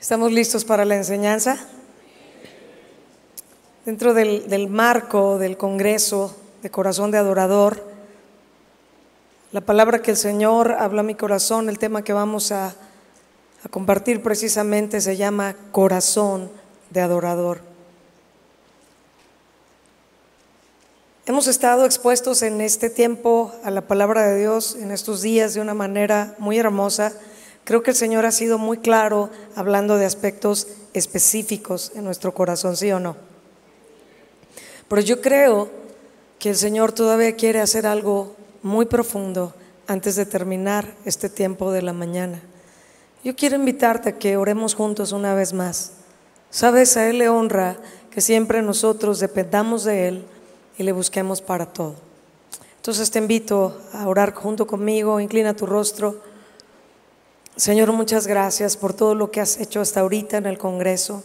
¿Estamos listos para la enseñanza? Dentro del, del, marco del Congreso de Corazón de Adorador, la palabra que el Señor habla a mi corazón, el tema que vamos a, a compartir precisamente se llama Corazón de Adorador. Hemos estado expuestos en este tiempo a la palabra de Dios en estos días de una manera muy hermosa. Creo que el Señor ha sido muy claro hablando de aspectos específicos en nuestro corazón, ¿sí o no? Pero yo creo que el Señor todavía quiere hacer algo muy profundo antes de terminar este tiempo de la mañana. Yo quiero invitarte a que oremos juntos una vez más. Sabes, a Él le honra que siempre nosotros dependamos de Él y le busquemos para todo. Entonces te invito a orar junto conmigo, inclina tu rostro. Señor, muchas gracias por todo lo que has hecho hasta ahorita en el Congreso.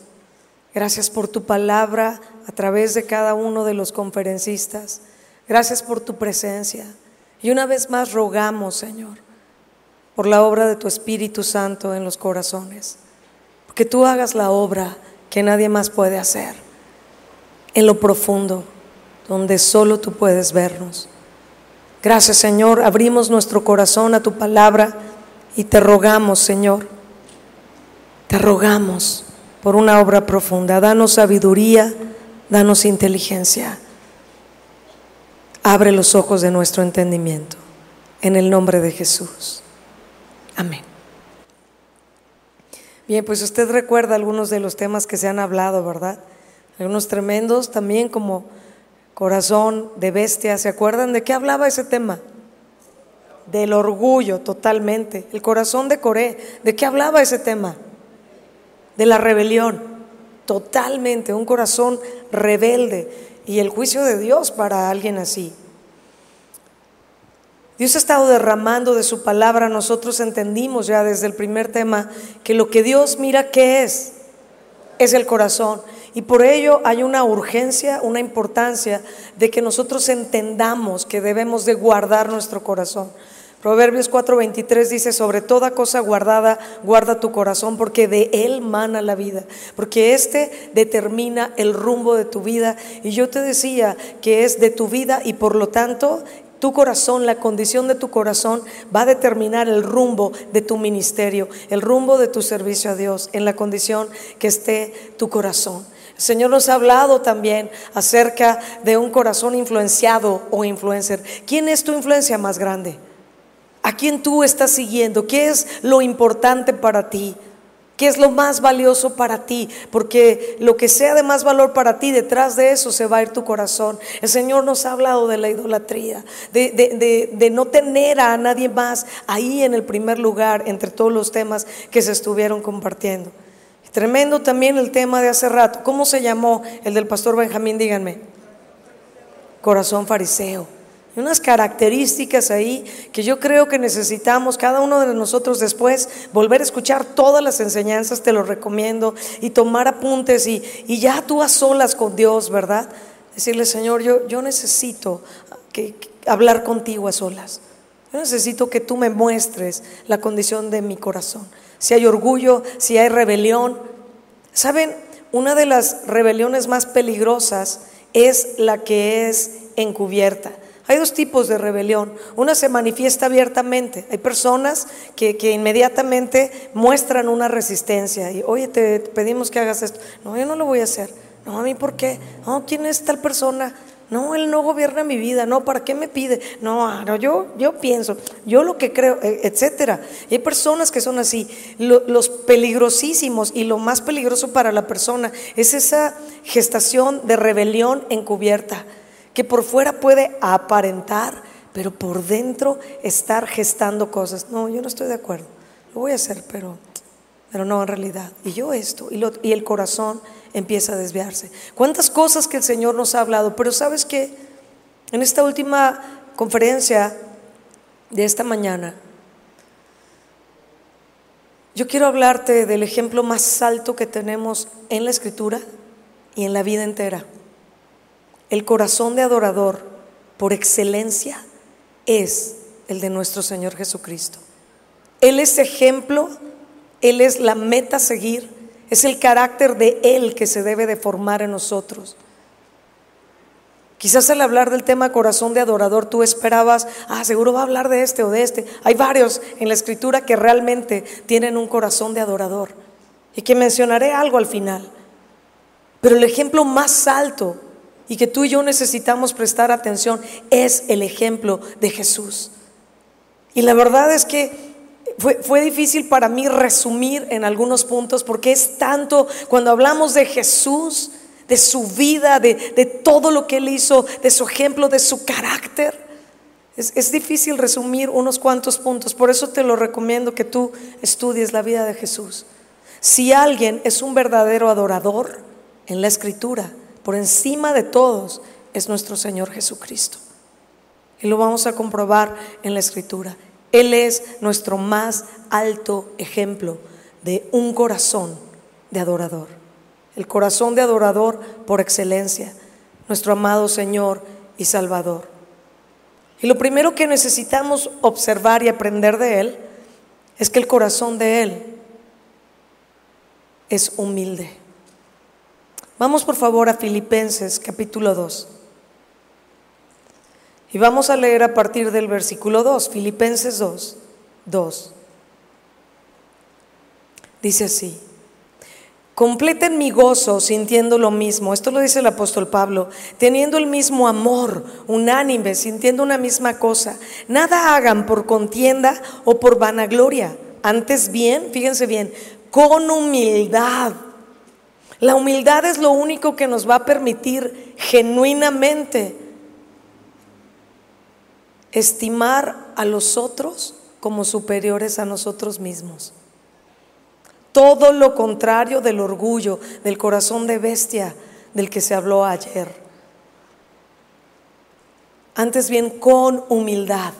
Gracias por tu palabra a través de cada uno de los conferencistas. Gracias por tu presencia. Y una vez más rogamos, Señor, por la obra de tu Espíritu Santo en los corazones. Que tú hagas la obra que nadie más puede hacer. En lo profundo, donde solo tú puedes vernos. Gracias, Señor. Abrimos nuestro corazón a tu palabra y te rogamos, Señor, te rogamos por una obra profunda. Danos sabiduría, danos inteligencia. Abre los ojos de nuestro entendimiento. En el nombre de Jesús. Amén. Bien, pues usted recuerda algunos de los temas que se han hablado, ¿verdad? Algunos tremendos también como corazón de bestia. ¿Se acuerdan de qué hablaba ese tema? Del orgullo totalmente. El corazón de Coré, ¿de qué hablaba ese tema? De la rebelión, totalmente, un corazón rebelde y el juicio de Dios para alguien así. Dios ha estado derramando de su palabra, nosotros entendimos ya desde el primer tema que lo que Dios mira qué es, es el corazón. Y por ello hay una urgencia, una importancia de que nosotros entendamos que debemos de guardar nuestro corazón. Proverbios 4:23 dice, sobre toda cosa guardada, guarda tu corazón, porque de él mana la vida, porque este determina el rumbo de tu vida. Y yo te decía que es de tu vida y por lo tanto tu corazón, la condición de tu corazón va a determinar el rumbo de tu ministerio, el rumbo de tu servicio a Dios, en la condición que esté tu corazón. El Señor nos ha hablado también acerca de un corazón influenciado o influencer. ¿Quién es tu influencia más grande? ¿A quién tú estás siguiendo? ¿Qué es lo importante para ti? ¿Qué es lo más valioso para ti? Porque lo que sea de más valor para ti, detrás de eso se va a ir tu corazón. El Señor nos ha hablado de la idolatría, de, de, no tener a nadie más ahí en el primer lugar entre todos los temas que se estuvieron compartiendo. Tremendo también el tema de hace rato. ¿Cómo se llamó el del pastor Benjamín? Díganme. Corazón fariseo unas características ahí que yo creo que necesitamos cada uno de nosotros después volver a escuchar todas las enseñanzas, te lo recomiendo, y tomar apuntes y, y ya tú a solas con Dios, ¿verdad? Decirle, Señor, yo, yo necesito que, hablar contigo a solas. Yo necesito que tú me muestres la condición de mi corazón. Si hay orgullo, si hay rebelión. ¿Saben? Una de las rebeliones más peligrosas es la que es encubierta. Hay dos tipos de rebelión. Una se manifiesta abiertamente. Hay personas que, inmediatamente muestran una resistencia. Y, oye, te, pedimos que hagas esto. No, yo no lo voy a hacer. No, a mí, ¿por qué? No, ¿quién es tal persona? No, él no gobierna mi vida. No, ¿para qué me pide? No, ah, no yo, yo pienso, yo lo que creo, e, etcétera. hay personas que son así. los peligrosísimos y lo más peligroso para la persona es esa gestación de rebelión encubierta que por fuera puede aparentar, pero por dentro estar gestando cosas. No, yo no estoy de acuerdo. Lo voy a hacer, pero, pero no en realidad. Y yo esto, y, y el corazón empieza a desviarse. ¿Cuántas cosas que el Señor nos ha hablado? Pero sabes que en esta última conferencia de esta mañana, yo quiero hablarte del ejemplo más alto que tenemos en la escritura y en la vida entera. El corazón de adorador por excelencia es el de nuestro Señor Jesucristo. Él es ejemplo, Él es la meta a seguir, Es el carácter de Él que se debe de formar en nosotros. Quizás al hablar del tema corazón de adorador tú esperabas, ah, seguro va a hablar de este o de este. Hay varios en la escritura que realmente tienen un corazón de adorador y que mencionaré algo al final. Pero el ejemplo más alto y que tú y yo necesitamos prestar atención es el ejemplo de Jesús. Y la verdad es que fue, difícil para mí resumir en algunos puntos porque es tanto cuando hablamos de Jesús, de su vida, de, todo lo que él hizo, de su ejemplo, de su carácter. Es, es, difícil resumir unos cuantos puntos, por eso te lo recomiendo que tú estudies la vida de Jesús. Si alguien es un verdadero adorador en la escritura, por encima de todos, es nuestro Señor Jesucristo. Y lo vamos a comprobar en la escritura. Él es nuestro más alto ejemplo de un corazón de adorador. El corazón de adorador por excelencia, nuestro amado Señor y Salvador. Y lo primero que necesitamos observar y aprender de Él es que el corazón de Él es humilde. Vamos por favor a Filipenses capítulo 2. Y vamos a leer a partir del versículo 2, Filipenses 2, 2. Dice así, completen mi gozo sintiendo lo mismo, esto lo dice el apóstol Pablo, teniendo el mismo amor, unánime, sintiendo una misma cosa. Nada hagan por contienda o por vanagloria, antes bien, fíjense bien, con humildad. La humildad es lo único que nos va a permitir genuinamente estimar a los otros como superiores a nosotros mismos. Todo lo contrario del orgullo, del corazón de bestia del que se habló ayer. Antes bien, con humildad,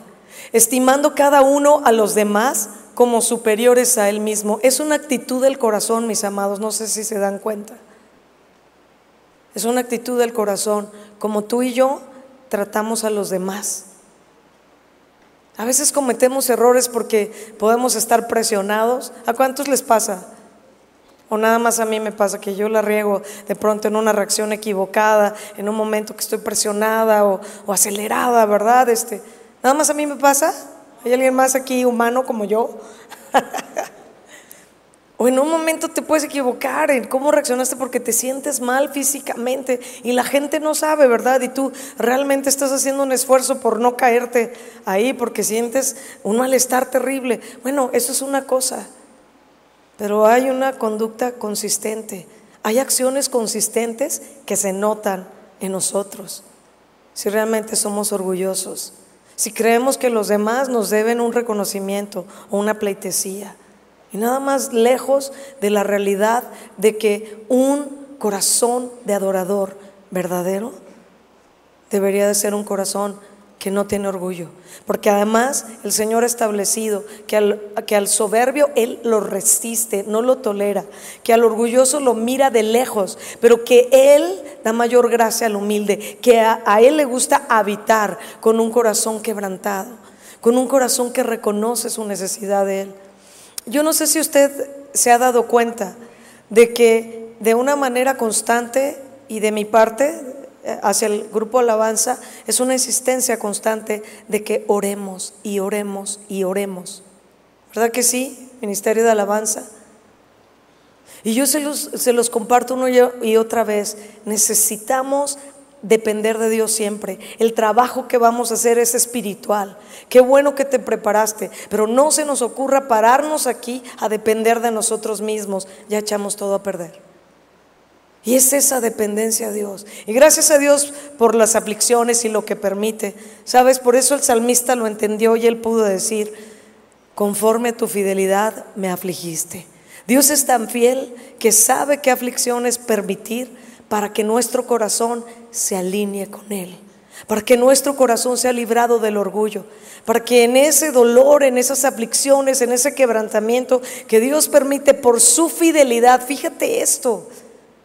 estimando cada uno a los demás como superiores a él mismo. Es una actitud del corazón, mis amados, no sé si se dan cuenta. Es una actitud del corazón, como tú y yo tratamos a los demás. A veces cometemos errores porque podemos estar presionados. ¿A cuántos les pasa? O nada más a mí me pasa que yo la riego de pronto en una reacción equivocada, en un momento que estoy presionada o, acelerada, ¿verdad? Este, nada más a mí me pasa. ¿Hay alguien más aquí humano como yo? O en un momento te puedes equivocar en cómo reaccionaste porque te sientes mal físicamente y la gente no sabe, ¿verdad? Y tú realmente estás haciendo un esfuerzo por no caerte ahí porque sientes un malestar terrible. Bueno, eso es una cosa, pero hay una conducta consistente, hay acciones consistentes que se notan en nosotros, si realmente somos orgullosos, si creemos que los demás nos deben un reconocimiento o una pleitesía. Y nada más lejos de la realidad de que un corazón de adorador verdadero debería de ser un corazón que no tiene orgullo. Porque además el Señor ha establecido que al, que al soberbio Él lo resiste, no lo tolera, que al orgulloso lo mira de lejos, pero que Él da mayor gracia al humilde, que a, a Él le gusta habitar con un corazón quebrantado, con un corazón que reconoce su necesidad de Él. Yo no sé si usted se ha dado cuenta de que de una manera constante y de mi parte hacia el grupo Alabanza es una insistencia constante de que oremos y oremos y oremos. ¿Verdad que sí? Ministerio de Alabanza. Y yo se los, se los comparto uno y otra vez. Necesitamos depender de Dios siempre. El trabajo que vamos a hacer es espiritual. Qué bueno que te preparaste, pero no se nos ocurra pararnos aquí a depender de nosotros mismos. Ya echamos todo a perder. Y es esa dependencia a Dios. Y gracias a Dios por las aflicciones y lo que permite. ¿Sabes? Por eso el salmista lo entendió y él pudo decir, conforme tu fidelidad me afligiste. Dios es tan fiel que sabe qué aflicciones permitir para que nuestro corazón se alinee con Él, para que nuestro corazón sea librado del orgullo, para que en ese dolor, en esas aflicciones, en ese quebrantamiento que Dios permite por su fidelidad, fíjate esto,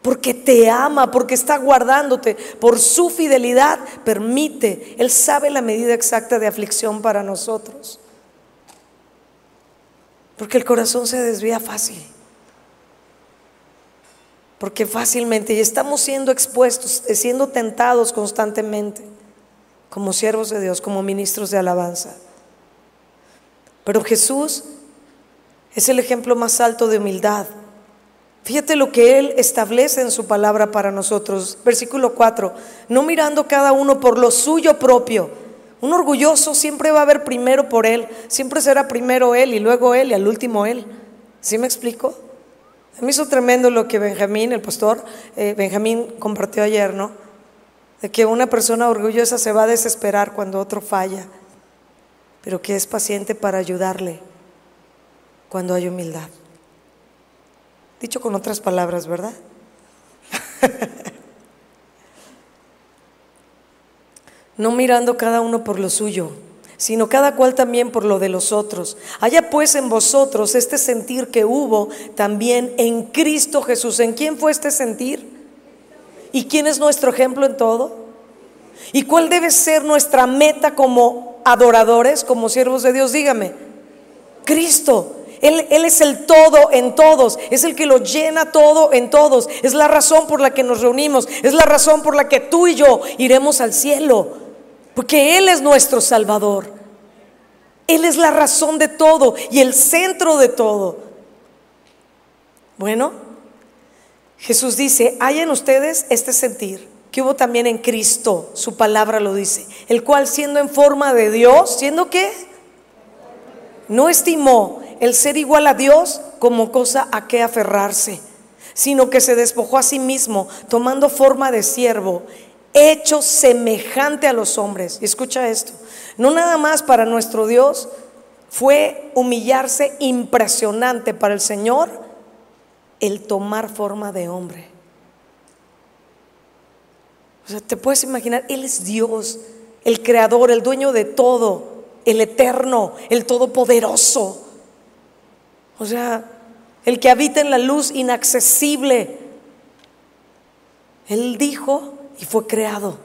porque te ama, porque está guardándote, por su fidelidad permite, Él sabe la medida exacta de aflicción para nosotros, porque el corazón se desvía fácil. porque fácilmente y estamos siendo expuestos, eh, siendo tentados constantemente como siervos de Dios, como ministros de alabanza. Pero Jesús es el ejemplo más alto de humildad. Fíjate lo que Él establece en su palabra para nosotros. Versículo 4, no mirando cada uno por lo suyo propio. Un orgulloso siempre va a ver primero por Él, siempre será primero Él y luego Él y al último Él. ¿Sí me explico? Me hizo tremendo lo que Benjamín, el pastor eh, Benjamín compartió ayer, ¿no? De que una persona orgullosa se va a desesperar cuando otro falla, pero que es paciente para ayudarle cuando hay humildad. Dicho con otras palabras, ¿verdad? no mirando cada uno por lo suyo sino cada cual también por lo de los otros. Haya pues en vosotros este sentir que hubo también en Cristo Jesús. ¿En quién fue este sentir? ¿Y quién es nuestro ejemplo en todo? ¿Y cuál debe ser nuestra meta como adoradores, como siervos de Dios? Dígame, Cristo. Él, es el todo en todos, es el que lo llena todo en todos, es la razón por la que nos reunimos, es la razón por la que tú y yo iremos al cielo. Porque Él es nuestro Salvador. Él es la razón de todo y el centro de todo. Bueno, Jesús dice, hay en ustedes este sentir que hubo también en Cristo, su palabra lo dice, el cual siendo en forma de Dios, siendo qué? No estimó el ser igual a Dios como cosa a que aferrarse, sino que se despojó a sí mismo, tomando forma de siervo hecho semejante a los hombres. Escucha esto, no nada más para nuestro Dios fue humillarse impresionante para el Señor el tomar forma de hombre. O sea, te puedes imaginar, Él es Dios, el creador, el dueño de todo, el eterno, el todopoderoso. O sea, el que habita en la luz inaccesible. Él dijo, y fue creado.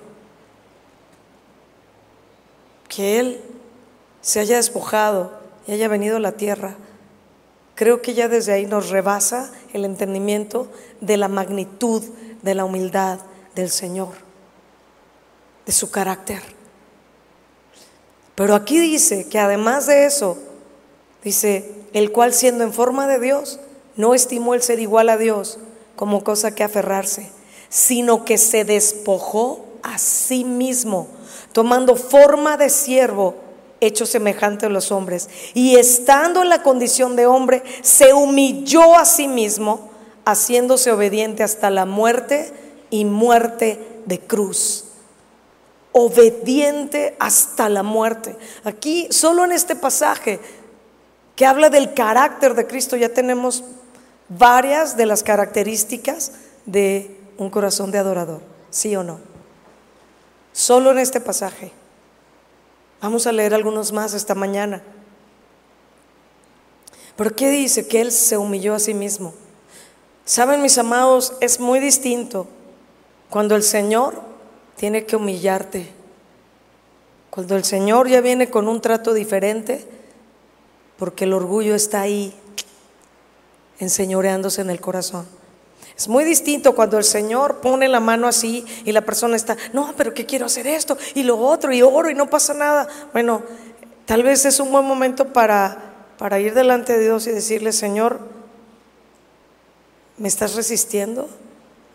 Que Él se haya despojado y haya venido a la tierra, creo que ya desde ahí nos rebasa el entendimiento de la magnitud de la humildad del Señor, de su carácter. Pero aquí dice que además de eso, dice, el cual siendo en forma de Dios, no estimó el ser igual a Dios como cosa que aferrarse sino que se despojó a sí mismo, tomando forma de siervo, hecho semejante a los hombres. Y estando en la condición de hombre, se humilló a sí mismo, haciéndose obediente hasta la muerte y muerte de cruz. Obediente hasta la muerte. Aquí, solo en este pasaje que habla del carácter de Cristo, ya tenemos varias de las características de un corazón de adorador, ¿sí o no? Solo en este pasaje. Vamos a leer algunos más esta mañana. ¿Pero qué dice? Que Él se humilló a sí mismo. Saben, mis amados, es muy distinto cuando el Señor tiene que humillarte. Cuando el Señor ya viene con un trato diferente, porque el orgullo está ahí, enseñoreándose en el corazón. Es muy distinto cuando el Señor pone la mano así y la persona está, no, pero que quiero hacer esto y lo otro y oro y no pasa nada. Bueno, tal vez es un buen momento para, para ir delante de Dios y decirle, Señor, ¿me estás resistiendo?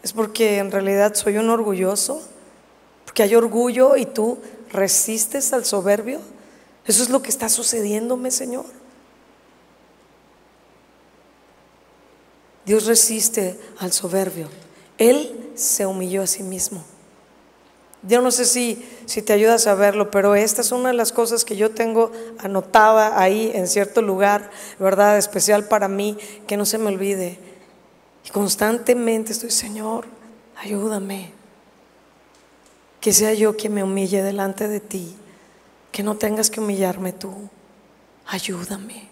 Es porque en realidad soy un orgulloso, porque hay orgullo y tú resistes al soberbio. Eso es lo que está sucediéndome, Señor. Dios resiste al soberbio. Él se humilló a sí mismo. Yo no sé si, si te ayudas a verlo, pero esta es una de las cosas que yo tengo anotada ahí en cierto lugar, ¿verdad? Especial para mí, que no se me olvide. Y constantemente estoy, Señor, ayúdame. Que sea yo quien me humille delante de ti. Que no tengas que humillarme tú. Ayúdame.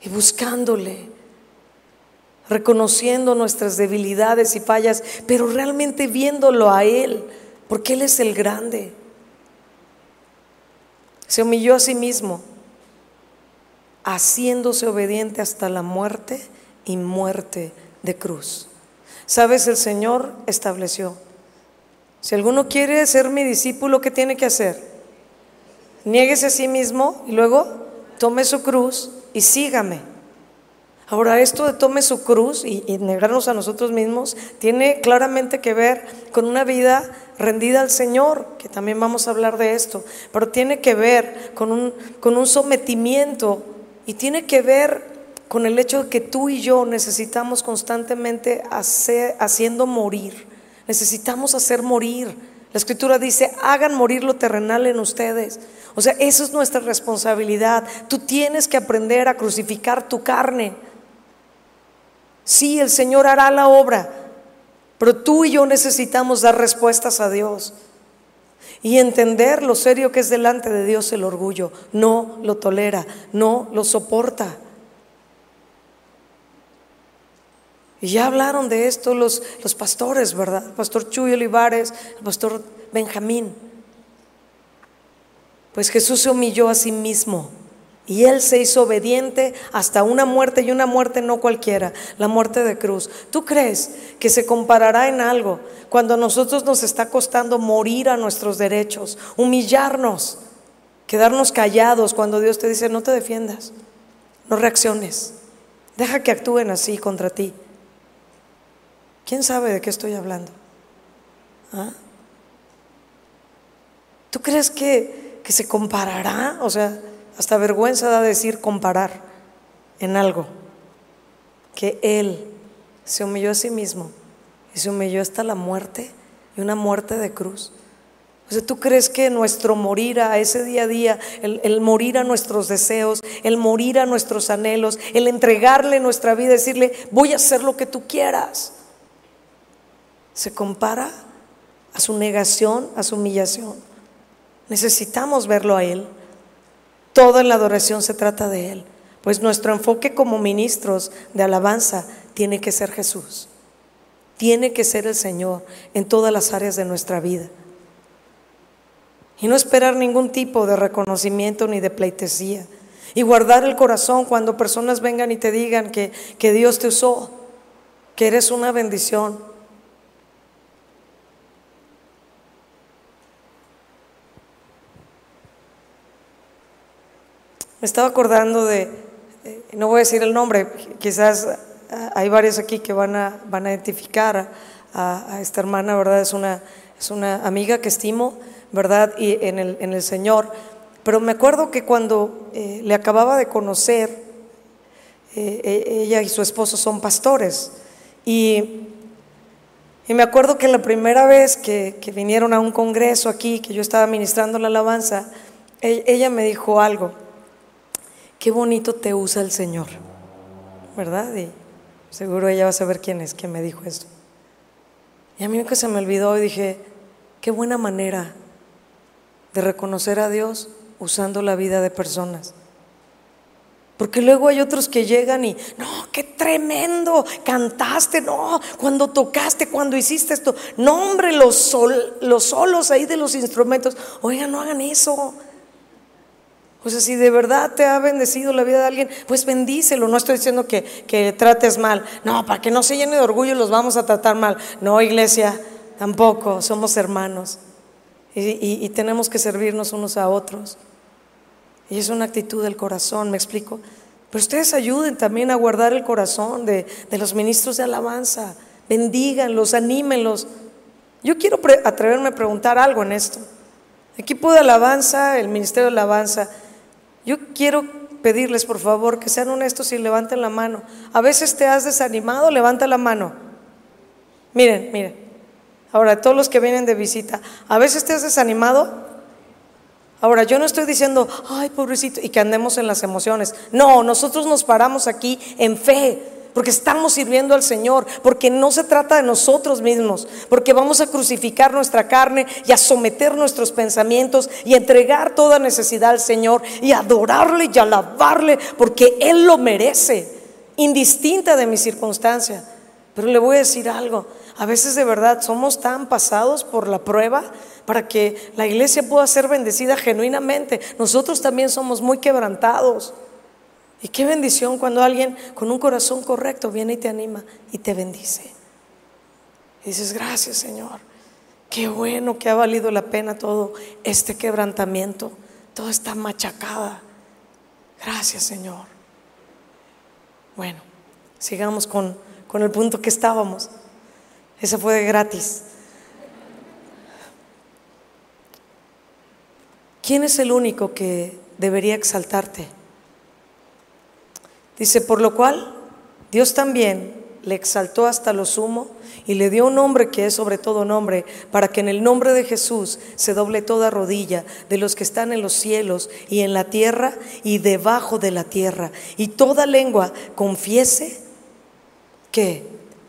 Y buscándole reconociendo nuestras debilidades y fallas, pero realmente viéndolo a Él, porque Él es el grande. Se humilló a sí mismo, haciéndose obediente hasta la muerte y muerte de cruz. Sabes, el Señor estableció. Si alguno quiere ser mi discípulo, ¿qué tiene que hacer? Niéguese a sí mismo y luego tome su cruz y sígame. Ahora, esto de tome su cruz y, negarnos a nosotros mismos tiene claramente que ver con una vida rendida al Señor, que también vamos a hablar de esto, pero tiene que ver con un, con un sometimiento y tiene que ver con el hecho de que tú y yo necesitamos constantemente hacer, haciendo morir, necesitamos hacer morir. La escritura dice, hagan morir lo terrenal en ustedes. O sea, eso es nuestra responsabilidad. Tú tienes que aprender a crucificar tu carne. Sí, el Señor hará la obra, pero tú y yo necesitamos dar respuestas a Dios y entender lo serio que es delante de Dios el orgullo. No lo tolera, no lo soporta. Y ya hablaron de esto los, los pastores, ¿verdad? El pastor Chuy Olivares, el pastor Benjamín. Pues Jesús se humilló a sí mismo y Él se hizo obediente hasta una muerte y una muerte no cualquiera, la muerte de cruz. ¿Tú crees que se comparará en algo cuando a nosotros nos está costando morir a nuestros derechos, humillarnos, quedarnos callados cuando Dios te dice no te defiendas, no reacciones, deja que actúen así contra ti? ¿Quién sabe de qué estoy hablando? ¿Ah? ¿Tú crees que, que se comparará? O sea, hasta vergüenza da decir comparar en algo. Que Él se humilló a sí mismo y se humilló hasta la muerte y una muerte de cruz. O sea, ¿tú crees que nuestro morir a ese día a día, el, morir a nuestros deseos, el morir a nuestros anhelos, el entregarle nuestra vida, decirle, voy a hacer lo que tú quieras, se compara a su negación, a su humillación? Necesitamos verlo a Él. Toda la adoración se trata de Él. Pues nuestro enfoque como ministros de alabanza tiene que ser Jesús. Tiene que ser el Señor en todas las áreas de nuestra vida. Y no esperar ningún tipo de reconocimiento ni de pleitesía. Y guardar el corazón cuando personas vengan y te digan que, que Dios te usó, que eres una bendición. Estaba acordando de, no voy a decir el nombre, quizás hay varios aquí que van a, van a identificar a, esta hermana, ¿verdad? Es una, es una amiga que estimo, ¿verdad? Y en el, en el Señor. Pero me acuerdo que cuando eh, le acababa de conocer, eh, e, ella y su esposo son pastores. Y, y, me acuerdo que la primera vez que, que, vinieron a un congreso aquí, que yo estaba ministrando la alabanza, e, ella me dijo algo qué bonito te usa el Señor, ¿verdad? Y seguro ella va a saber quién es, quien me dijo esto. Y a mí nunca se me olvidó y dije, qué buena manera de reconocer a Dios usando la vida de personas. Porque luego hay otros que llegan y, no, qué tremendo, cantaste, no, cuando tocaste, cuando hiciste esto, no, hombre, los, los solos ahí de los instrumentos, oigan, no hagan eso. O sea, si de verdad te ha bendecido la vida de alguien, pues bendícelo. No estoy diciendo que, trates mal. No, para que no se llene de orgullo los vamos a tratar mal. No, iglesia, tampoco. Somos hermanos. Y, tenemos que servirnos unos a otros. Y es una actitud del corazón, ¿me explico? Pero ustedes ayuden también a guardar el corazón de, de los ministros de alabanza. Bendíganlos, anímenlos. Yo quiero atreverme a preguntar algo en esto. Equipo de alabanza, el ministerio de alabanza. Yo quiero pedirles, por favor, que sean honestos y levanten la mano. A veces te has desanimado, levanta la mano. Miren, miren. Ahora, todos los que vienen de visita, a veces te has desanimado. Ahora, yo no estoy diciendo, ay, pobrecito, y que andemos en las emociones. No, nosotros nos paramos aquí en fe porque estamos sirviendo al Señor, porque no se trata de nosotros mismos, porque vamos a crucificar nuestra carne y a someter nuestros pensamientos y entregar toda necesidad al Señor y adorarle y alabarle, porque Él lo merece, indistinta de mi circunstancia. Pero le voy a decir algo, a veces de verdad somos tan pasados por la prueba para que la iglesia pueda ser bendecida genuinamente. Nosotros también somos muy quebrantados. Y qué bendición cuando alguien con un corazón correcto viene y te anima y te bendice. Y dices, gracias Señor. Qué bueno que ha valido la pena todo este quebrantamiento, toda esta machacada. Gracias Señor. Bueno, sigamos con, con el punto que estábamos. Ese fue gratis. ¿Quién es el único que debería exaltarte? Dice, por lo cual Dios también le exaltó hasta lo sumo y le dio un nombre que es sobre todo nombre, para que en el nombre de Jesús se doble toda rodilla de los que están en los cielos y en la tierra y debajo de la tierra, y toda lengua confiese que,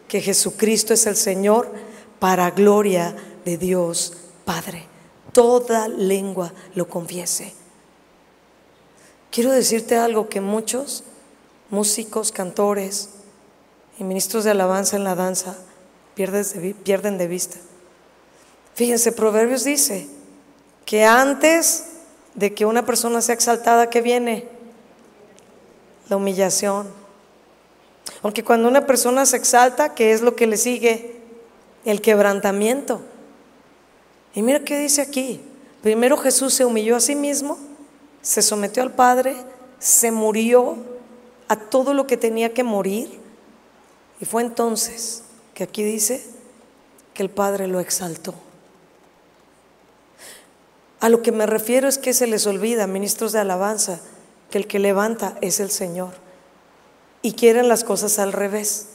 que Jesucristo es el Señor para gloria de Dios Padre. Toda lengua lo confiese. Quiero decirte algo que muchos músicos, cantores y ministros de alabanza en la danza pierden de vista. Fíjense, Proverbios dice que antes de que una persona sea exaltada, ¿qué viene? La humillación. Aunque cuando una persona se exalta, ¿qué es lo que le sigue? El quebrantamiento. Y mira qué dice aquí. Primero Jesús se humilló a sí mismo, se sometió al Padre, se murió a todo lo que tenía que morir. Y fue entonces que aquí dice que el Padre lo exaltó. A lo que me refiero es que se les olvida, ministros de alabanza, que el que levanta es el Señor. Y quieren las cosas al revés.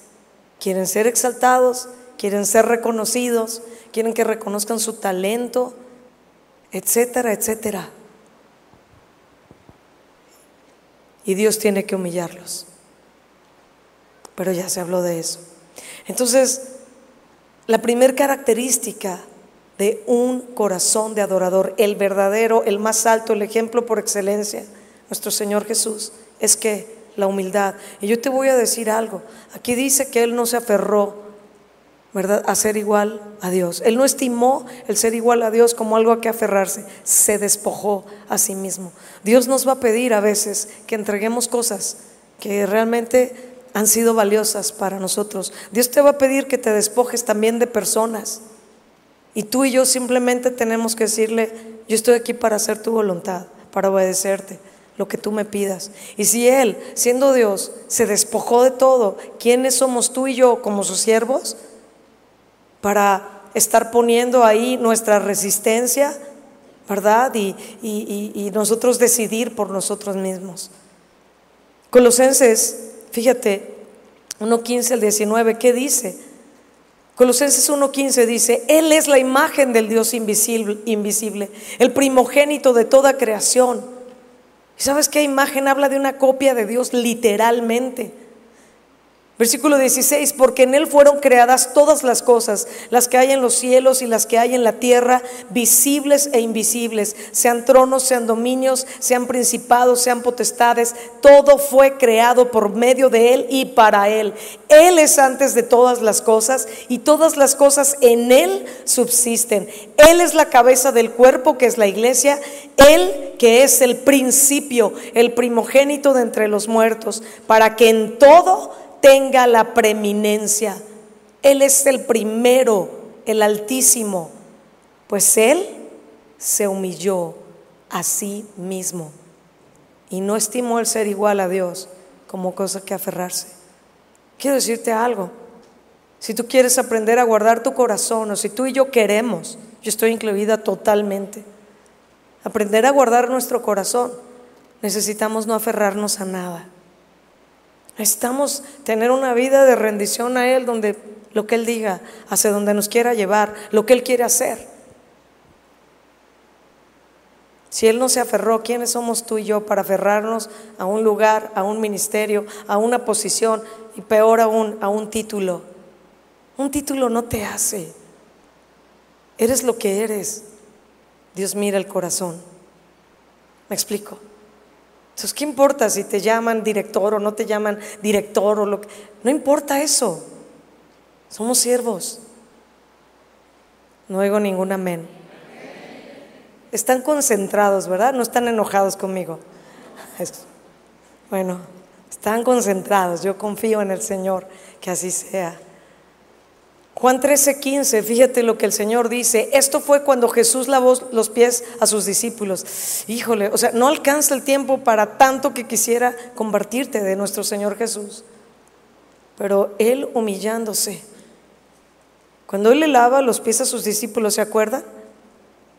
Quieren ser exaltados, quieren ser reconocidos, quieren que reconozcan su talento, etcétera, etcétera. Y Dios tiene que humillarlos. Pero ya se habló de eso. Entonces, la primera característica de un corazón de adorador, el verdadero, el más alto, el ejemplo por excelencia, nuestro Señor Jesús, es que la humildad. Y yo te voy a decir algo. Aquí dice que Él no se aferró, ¿verdad?, a ser igual a Dios. Él no estimó el ser igual a Dios como algo a que aferrarse. Se despojó a sí mismo. Dios nos va a pedir a veces que entreguemos cosas que realmente han sido valiosas para nosotros. Dios te va a pedir que te despojes también de personas. Y tú y yo simplemente tenemos que decirle, yo estoy aquí para hacer tu voluntad, para obedecerte, lo que tú me pidas. Y si Él, siendo Dios, se despojó de todo, ¿quiénes somos tú y yo como sus siervos? Para estar poniendo ahí nuestra resistencia, ¿verdad? Y, y nosotros decidir por nosotros mismos. Colosenses Fíjate, 1.15 al 19, ¿qué dice? Colosenses 1.15 dice, Él es la imagen del Dios invisible, invisible, el primogénito de toda creación. ¿Y sabes qué imagen habla de una copia de Dios literalmente? Versículo 16, porque en Él fueron creadas todas las cosas, las que hay en los cielos y las que hay en la tierra, visibles e invisibles, sean tronos, sean dominios, sean principados, sean potestades, todo fue creado por medio de Él y para Él. Él es antes de todas las cosas y todas las cosas en Él subsisten. Él es la cabeza del cuerpo que es la iglesia, Él que es el principio, el primogénito de entre los muertos, para que en todo tenga la preeminencia. Él es el primero, el altísimo, pues Él se humilló a sí mismo y no estimó el ser igual a Dios como cosa que aferrarse. Quiero decirte algo, si tú quieres aprender a guardar tu corazón o si tú y yo queremos, yo estoy incluida totalmente, aprender a guardar nuestro corazón, necesitamos no aferrarnos a nada. Necesitamos tener una vida de rendición a Él, donde lo que Él diga, hacia donde nos quiera llevar, lo que Él quiere hacer. Si Él no se aferró, ¿quiénes somos tú y yo para aferrarnos a un lugar, a un ministerio, a una posición y peor aún, a un título? Un título no te hace. Eres lo que eres. Dios mira el corazón. ¿Me explico? Entonces, ¿qué importa si te llaman director o no te llaman director o lo. No importa eso. Somos siervos. No oigo ningún amén. Están concentrados, ¿verdad? No están enojados conmigo. Bueno, Están concentrados. Yo confío en el Señor que así sea. Juan 13, 15, fíjate lo que el Señor dice. Esto fue cuando Jesús lavó los pies a sus discípulos. Híjole, o sea, no alcanza el tiempo para tanto que quisiera convertirte de nuestro Señor Jesús. Pero Él humillándose. Cuando Él le lava los pies a sus discípulos, ¿se acuerdan?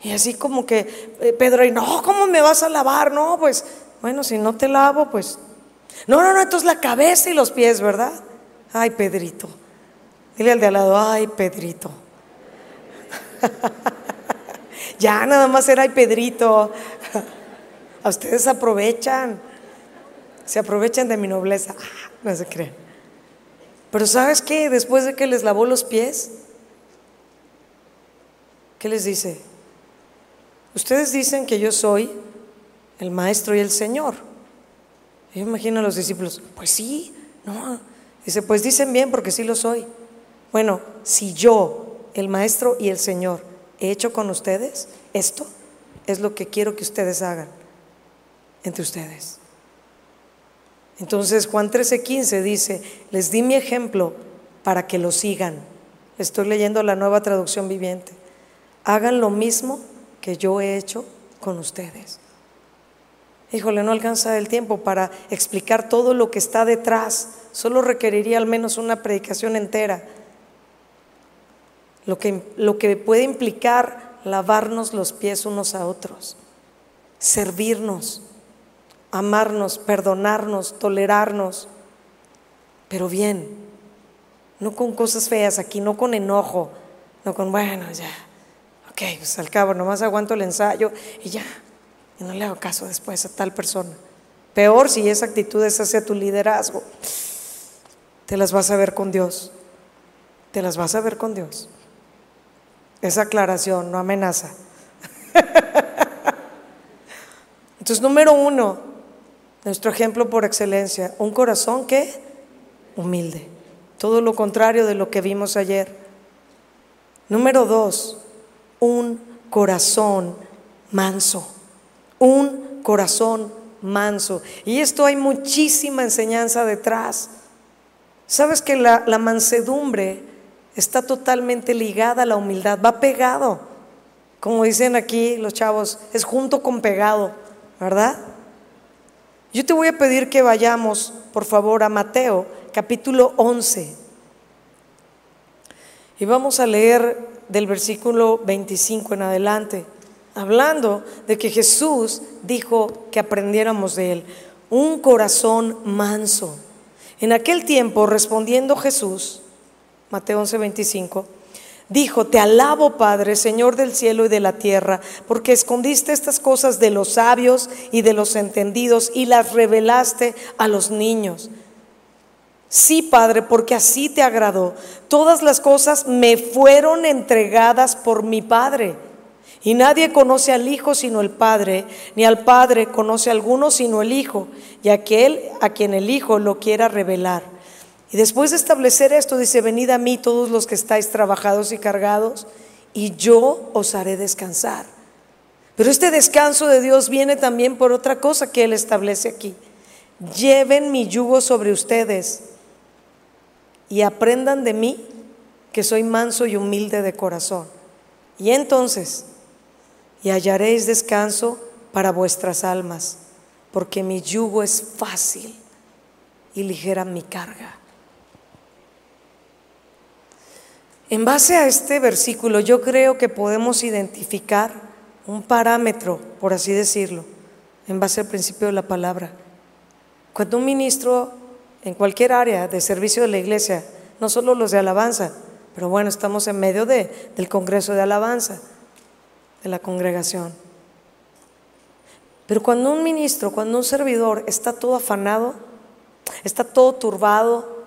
Y así como que eh, Pedro, y no, ¿cómo me vas a lavar? No, pues, bueno, si no te lavo, pues. No, no, no, entonces la cabeza y los pies, ¿verdad? Ay, Pedrito. Dile al de al lado, ay, Pedrito. ya nada más era ay, Pedrito. A ustedes aprovechan. Se aprovechan de mi nobleza. No se creen. Pero ¿sabes qué? Después de que les lavó los pies, ¿qué les dice? Ustedes dicen que yo soy el maestro y el Señor. Yo imagino a los discípulos, pues sí, no. Dice, pues dicen bien porque sí lo soy. Bueno, si yo, el maestro y el Señor, he hecho con ustedes esto, es lo que quiero que ustedes hagan entre ustedes. Entonces Juan 13:15 dice, les di mi ejemplo para que lo sigan. Estoy leyendo la nueva traducción viviente. Hagan lo mismo que yo he hecho con ustedes. Híjole, no alcanza el tiempo para explicar todo lo que está detrás. Solo requeriría al menos una predicación entera. Lo que, lo que puede implicar lavarnos los pies unos a otros, servirnos, amarnos, perdonarnos, tolerarnos, pero bien, no con cosas feas aquí, no con enojo, no con, bueno, ya, ok, pues al cabo, nomás aguanto el ensayo y ya, y no le hago caso después a tal persona. Peor si esa actitud es hacia tu liderazgo, te las vas a ver con Dios, te las vas a ver con Dios. Esa aclaración, no amenaza. Entonces, número uno, nuestro ejemplo por excelencia, un corazón que humilde, todo lo contrario de lo que vimos ayer. Número dos, un corazón manso, un corazón manso. Y esto hay muchísima enseñanza detrás. ¿Sabes que la mansedumbre está totalmente ligada a la humildad, va pegado? Como dicen aquí los chavos, es junto con pegado, ¿verdad? Yo te voy a pedir que vayamos, por favor, a Mateo capítulo 11. Y vamos a leer del versículo 25 en adelante, hablando de que Jesús dijo que aprendiéramos de él, un corazón manso. En aquel tiempo, respondiendo Jesús, Mateo 11, 25, dijo, te alabo Padre, Señor del cielo y de la tierra, porque escondiste estas cosas de los sabios y de los entendidos y las revelaste a los niños. Sí, Padre, porque así te agradó. Todas las cosas me fueron entregadas por mi Padre. Y nadie conoce al Hijo sino el Padre, ni al Padre conoce a alguno sino el Hijo, y aquel a quien el Hijo lo quiera revelar. Y después de establecer esto, dice, venid a mí todos los que estáis trabajados y cargados, y yo os haré descansar. Pero este descanso de Dios viene también por otra cosa que Él establece aquí. Lleven mi yugo sobre ustedes y aprendan de mí que soy manso y humilde de corazón. Y entonces, y hallaréis descanso para vuestras almas, porque mi yugo es fácil y ligera mi carga. En base a este versículo, yo creo que podemos identificar un parámetro, por así decirlo, en base al principio de la palabra. Cuando un ministro en cualquier área de servicio de la iglesia, no solo los de alabanza, pero bueno, estamos en medio de, del Congreso de Alabanza, de la congregación. Pero cuando un ministro, cuando un servidor está todo afanado, está todo turbado,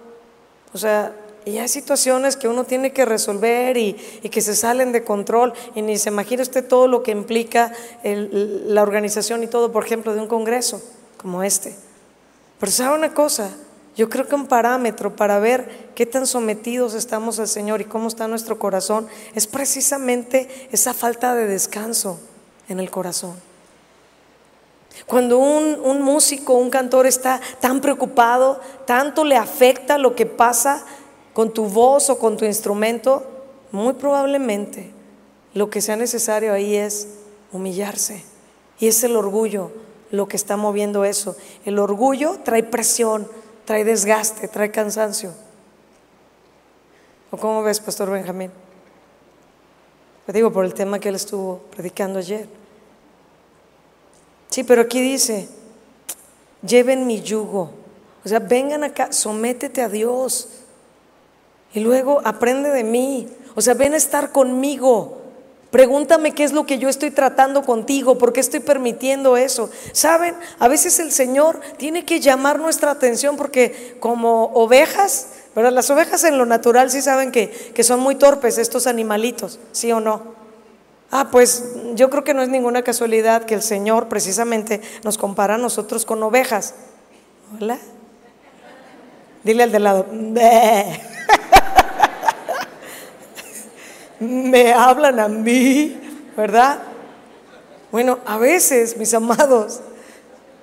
o sea, y hay situaciones que uno tiene que resolver y, que se salen de control y ni se imagina usted todo lo que implica la organización y todo, por ejemplo, de un congreso como este. Pero sabe una cosa, yo creo que un parámetro para ver qué tan sometidos estamos al Señor y cómo está nuestro corazón es precisamente esa falta de descanso en el corazón. Cuando un, un, músico, un cantor está tan preocupado, tanto le afecta lo que pasa con tu voz o con tu instrumento, muy probablemente lo que sea necesario ahí es humillarse. Y es el orgullo lo que está moviendo eso. El orgullo trae presión, trae desgaste, trae cansancio. ¿O cómo ves, Pastor Benjamín? Te digo por el tema que él estuvo predicando ayer. Sí, pero aquí dice, lleven mi yugo. O sea, vengan acá, sométete a Dios. Y luego aprende de mí. O sea, ven a estar conmigo. Pregúntame qué es lo que yo estoy tratando contigo, por qué estoy permitiendo eso. Saben, a veces el Señor tiene que llamar nuestra atención porque como ovejas, pero las ovejas en lo natural sí saben que, que son muy torpes estos animalitos, ¿sí o no? Ah, pues yo creo que no es ninguna casualidad que el Señor precisamente nos compara a nosotros con ovejas. Hola. Dile al de lado. Me hablan a mí, ¿verdad? Bueno, a veces, mis amados,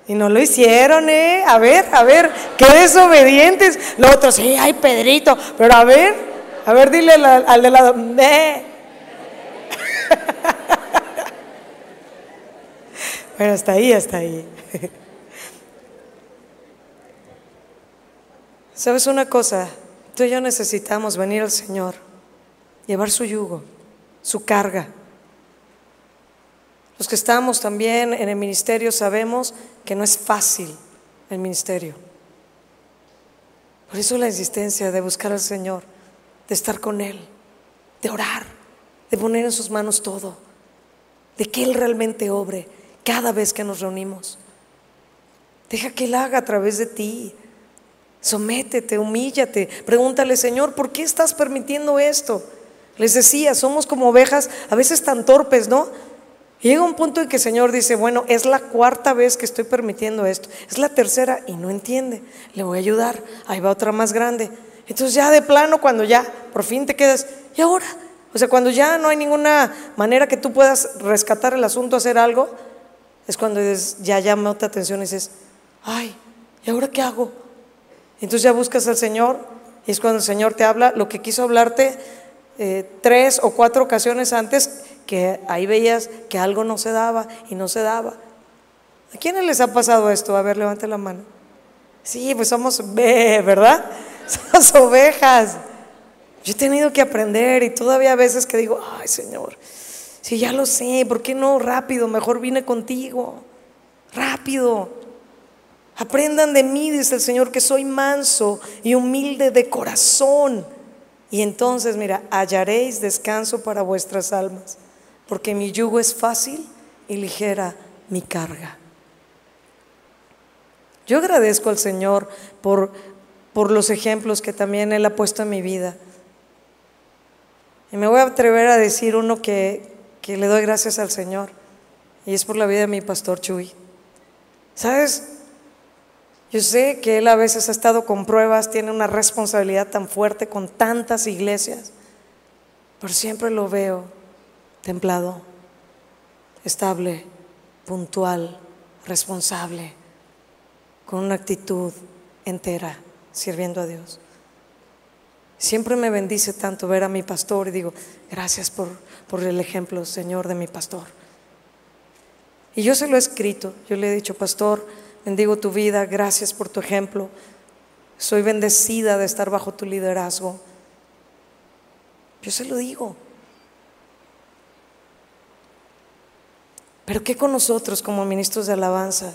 y no lo hicieron, ¿eh? A ver, a ver, qué desobedientes. Los otros, sí, ay, Pedrito, pero a ver, a ver, dile al, al de lado, bueno, hasta ahí, hasta ahí. ¿Sabes una cosa? Tú y yo necesitamos venir al Señor, llevar su yugo, su carga. Los que estamos también en el ministerio sabemos que no es fácil el ministerio. Por eso la insistencia de buscar al Señor, de estar con Él, de orar, de poner en sus manos todo, de que Él realmente obre cada vez que nos reunimos. Deja que Él haga a través de ti. Sométete, humíllate, pregúntale, Señor, ¿por qué estás permitiendo esto? Les decía, somos como ovejas, a veces tan torpes, ¿no? llega un punto en que el Señor dice, bueno, es la cuarta vez que estoy permitiendo esto, es la tercera y no entiende, le voy a ayudar, ahí va otra más grande. Entonces ya de plano, cuando ya por fin te quedas, ¿y ahora? O sea, cuando ya no hay ninguna manera que tú puedas rescatar el asunto, hacer algo, es cuando ya llama tu atención y dices, ay, ¿y ahora qué hago? Entonces ya buscas al Señor y es cuando el Señor te habla lo que quiso hablarte eh, tres o cuatro ocasiones antes, que ahí veías que algo no se daba y no se daba. ¿A quiénes les ha pasado esto? A ver, levante la mano. Sí, pues somos, ¿verdad? Somos ovejas. Yo he tenido que aprender y todavía a veces que digo, ay Señor, si ya lo sé, ¿por qué no rápido? Mejor vine contigo. Rápido. Aprendan de mí, dice el Señor, que soy manso y humilde de corazón. Y entonces, mira, hallaréis descanso para vuestras almas, porque mi yugo es fácil y ligera mi carga. Yo agradezco al Señor por, por los ejemplos que también Él ha puesto en mi vida. Y me voy a atrever a decir uno que, que le doy gracias al Señor, y es por la vida de mi pastor Chuy. ¿Sabes? Yo sé que él a veces ha estado con pruebas, tiene una responsabilidad tan fuerte con tantas iglesias, pero siempre lo veo templado, estable, puntual, responsable, con una actitud entera, sirviendo a Dios. Siempre me bendice tanto ver a mi pastor y digo, gracias por, por el ejemplo, Señor, de mi pastor. Y yo se lo he escrito, yo le he dicho, pastor, bendigo tu vida, gracias por tu ejemplo. Soy bendecida de estar bajo tu liderazgo. Yo se lo digo. Pero ¿qué con nosotros como ministros de alabanza?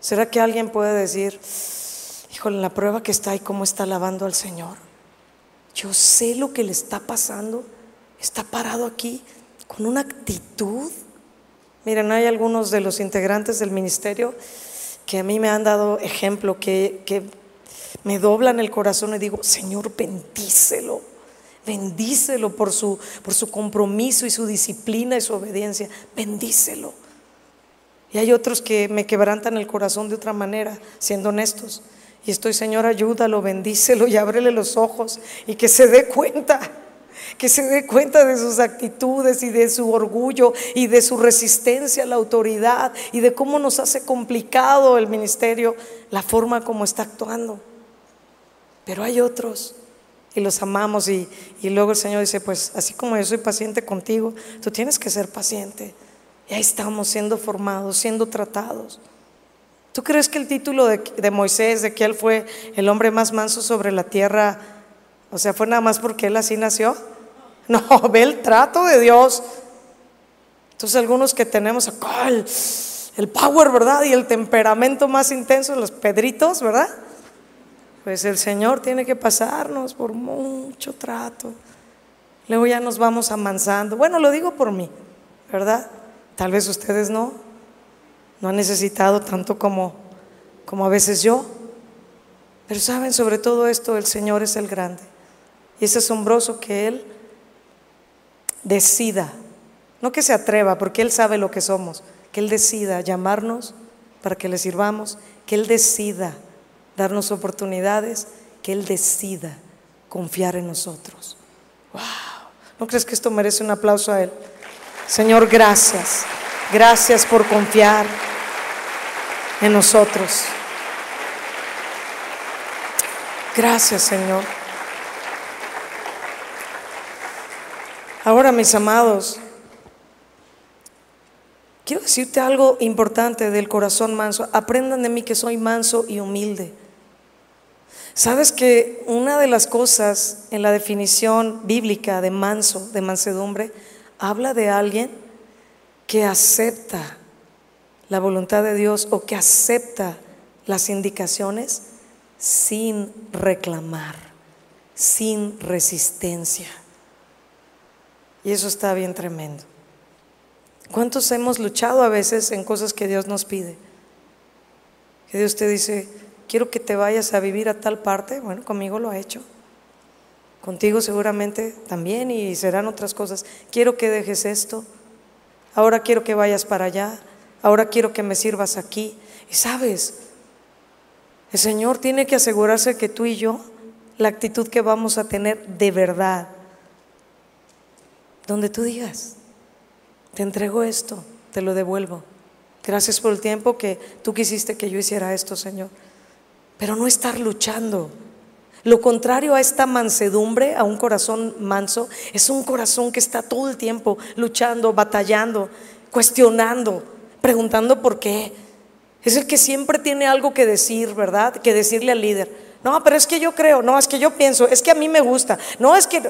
¿Será que alguien puede decir, híjole, la prueba que está y cómo está alabando al Señor? Yo sé lo que le está pasando. Está parado aquí con una actitud. Miren, hay algunos de los integrantes del ministerio que a mí me han dado ejemplo, que, que me doblan el corazón y digo, Señor, bendícelo, bendícelo por su, por su compromiso y su disciplina y su obediencia, bendícelo. Y hay otros que me quebrantan el corazón de otra manera, siendo honestos. Y estoy, Señor, ayúdalo, bendícelo y ábrele los ojos y que se dé cuenta que se dé cuenta de sus actitudes y de su orgullo y de su resistencia a la autoridad y de cómo nos hace complicado el ministerio la forma como está actuando. Pero hay otros y los amamos y, y luego el Señor dice, pues así como yo soy paciente contigo, tú tienes que ser paciente. Y ahí estamos siendo formados, siendo tratados. ¿Tú crees que el título de, de, Moisés, de que él fue el hombre más manso sobre la tierra, o sea, fue nada más porque él así nació? No, ve el trato de Dios. Entonces algunos que tenemos el, el power, ¿verdad? Y el temperamento más intenso, los pedritos, ¿verdad? Pues el Señor tiene que pasarnos por mucho trato. Luego ya nos vamos amansando. Bueno, lo digo por mí, ¿verdad? Tal vez ustedes no, no han necesitado tanto como, como a veces yo. Pero saben, sobre todo esto, el Señor es el grande. Y es asombroso que Él decida, no que se atreva, porque Él sabe lo que somos, que Él decida llamarnos para que le sirvamos, que Él decida darnos oportunidades, que Él decida confiar en nosotros. ¡Wow! ¿No crees que esto merece un aplauso a Él? Señor, gracias. Gracias por confiar en nosotros. Gracias, Señor. Ahora, mis amados, quiero decirte algo importante del corazón manso. Aprendan de mí que soy manso y humilde. Sabes que una de las cosas en la definición bíblica de manso, de mansedumbre, habla de alguien que acepta la voluntad de Dios o que acepta las indicaciones sin reclamar, sin resistencia. Y eso está bien tremendo. ¿Cuántos hemos luchado a veces en cosas que Dios nos pide? Que Dios te dice, quiero que te vayas a vivir a tal parte. Bueno, conmigo lo ha hecho. Contigo seguramente también y serán otras cosas. Quiero que dejes esto. Ahora quiero que vayas para allá. Ahora quiero que me sirvas aquí. Y sabes, el Señor tiene que asegurarse que tú y yo, la actitud que vamos a tener de verdad, donde tú digas, te entrego esto, te lo devuelvo. Gracias por el tiempo que tú quisiste que yo hiciera esto, Señor. Pero no estar luchando lo contrario a esta mansedumbre, a un corazón manso, es un corazón que está todo el tiempo luchando, batallando, cuestionando, preguntando por qué. Es el que siempre tiene algo que decir, ¿verdad? Que decirle al líder. No, pero es que yo creo, no, es que yo pienso, es que a mí me gusta, no, es que...